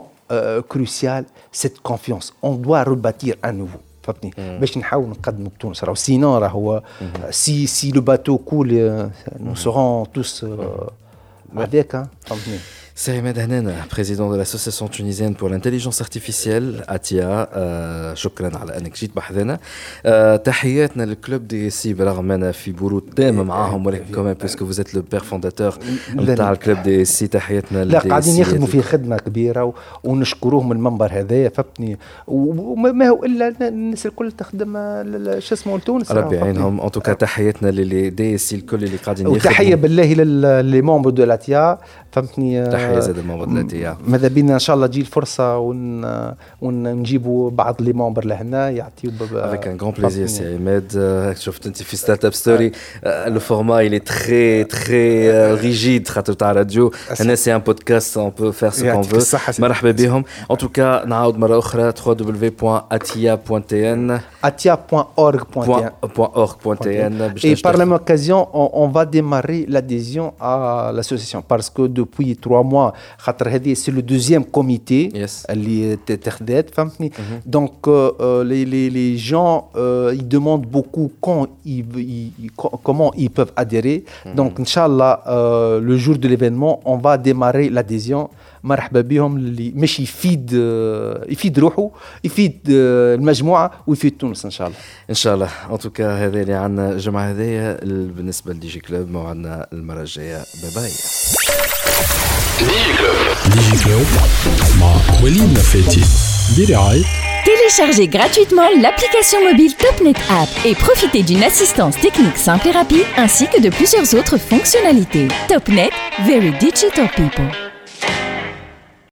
كروسيال سيت كونفيونس اون دوا ريباتير ان نوفو فهمتني؟ باش نحاول نقدموا بتونس. راهو سينون راهو سي سي لو باتو كول نو سورون توس هذاك فهمتني؟ Ahmed Hanena, président de l'association tunisienne pour l'intelligence artificielle ATIA. شكرا على أنك جيت بحذنا تحياتنا للكلوب دي سي برغم أنا في برود تام معاهم ولكن كمان بيسكو فوز ات لو بير فونداتور نتاع الكلوب دي سي تحياتنا لا قاعدين يخدموا في خدمة كبيرة ونشكروهم من المنبر هذايا فهمتني؟ وما هو إلا الناس الكل تخدم شو اسمه تونس ربي يعينهم. ان توكا تحياتنا للي دي سي الكل اللي قاعدين يخدموا. وتحية بالله للي مونبر دو لاتيا فهمتني؟ تحية زاد الموضوع الاتي ماذا بينا؟ إن شاء الله تجي الفرصة ون ونجيبوا بعض لي ممبر لهنا يعطيو افيك ان غون بليزير سي عماد شفت أنت في ستارت اب ستوري لو فورما est très très rigide خاطر تاع راديو هنا سي ان بودكاست اون بو فير سو كون فو مرحبا بهم. ان توكا نعاود مرة أخرى www.atia.tn atia.org.tn. Et par la même occasion, on, va démarrer l'adhésion à l'association parce que depuis trois mois, c'est le deuxième comité, yes. donc les, les, les, gens, ils demandent beaucoup quand ils, comment ils peuvent adhérer. Donc, Inch'Allah, euh, le jour de l'événement, on va démarrer l'adhésion. مرحبا بهم اللي مش يفيد يفيد روحه يفيد المجموعه ويفيد تونس ان شاء الله ان شاء الله ان توكا هذا اللي عندنا الجمعه هذيا بالنسبه لدي جي كلوب موعدنا المره الجايه باي باي ديجي كلوب ديجي كلوب مع وليد نفاتي برعاية Téléchargez gratuitement l'application mobile TopNet App et profitez d'une assistance technique simple et rapide ainsi que de plusieurs autres fonctionnalités. TopNet, Very Digital People.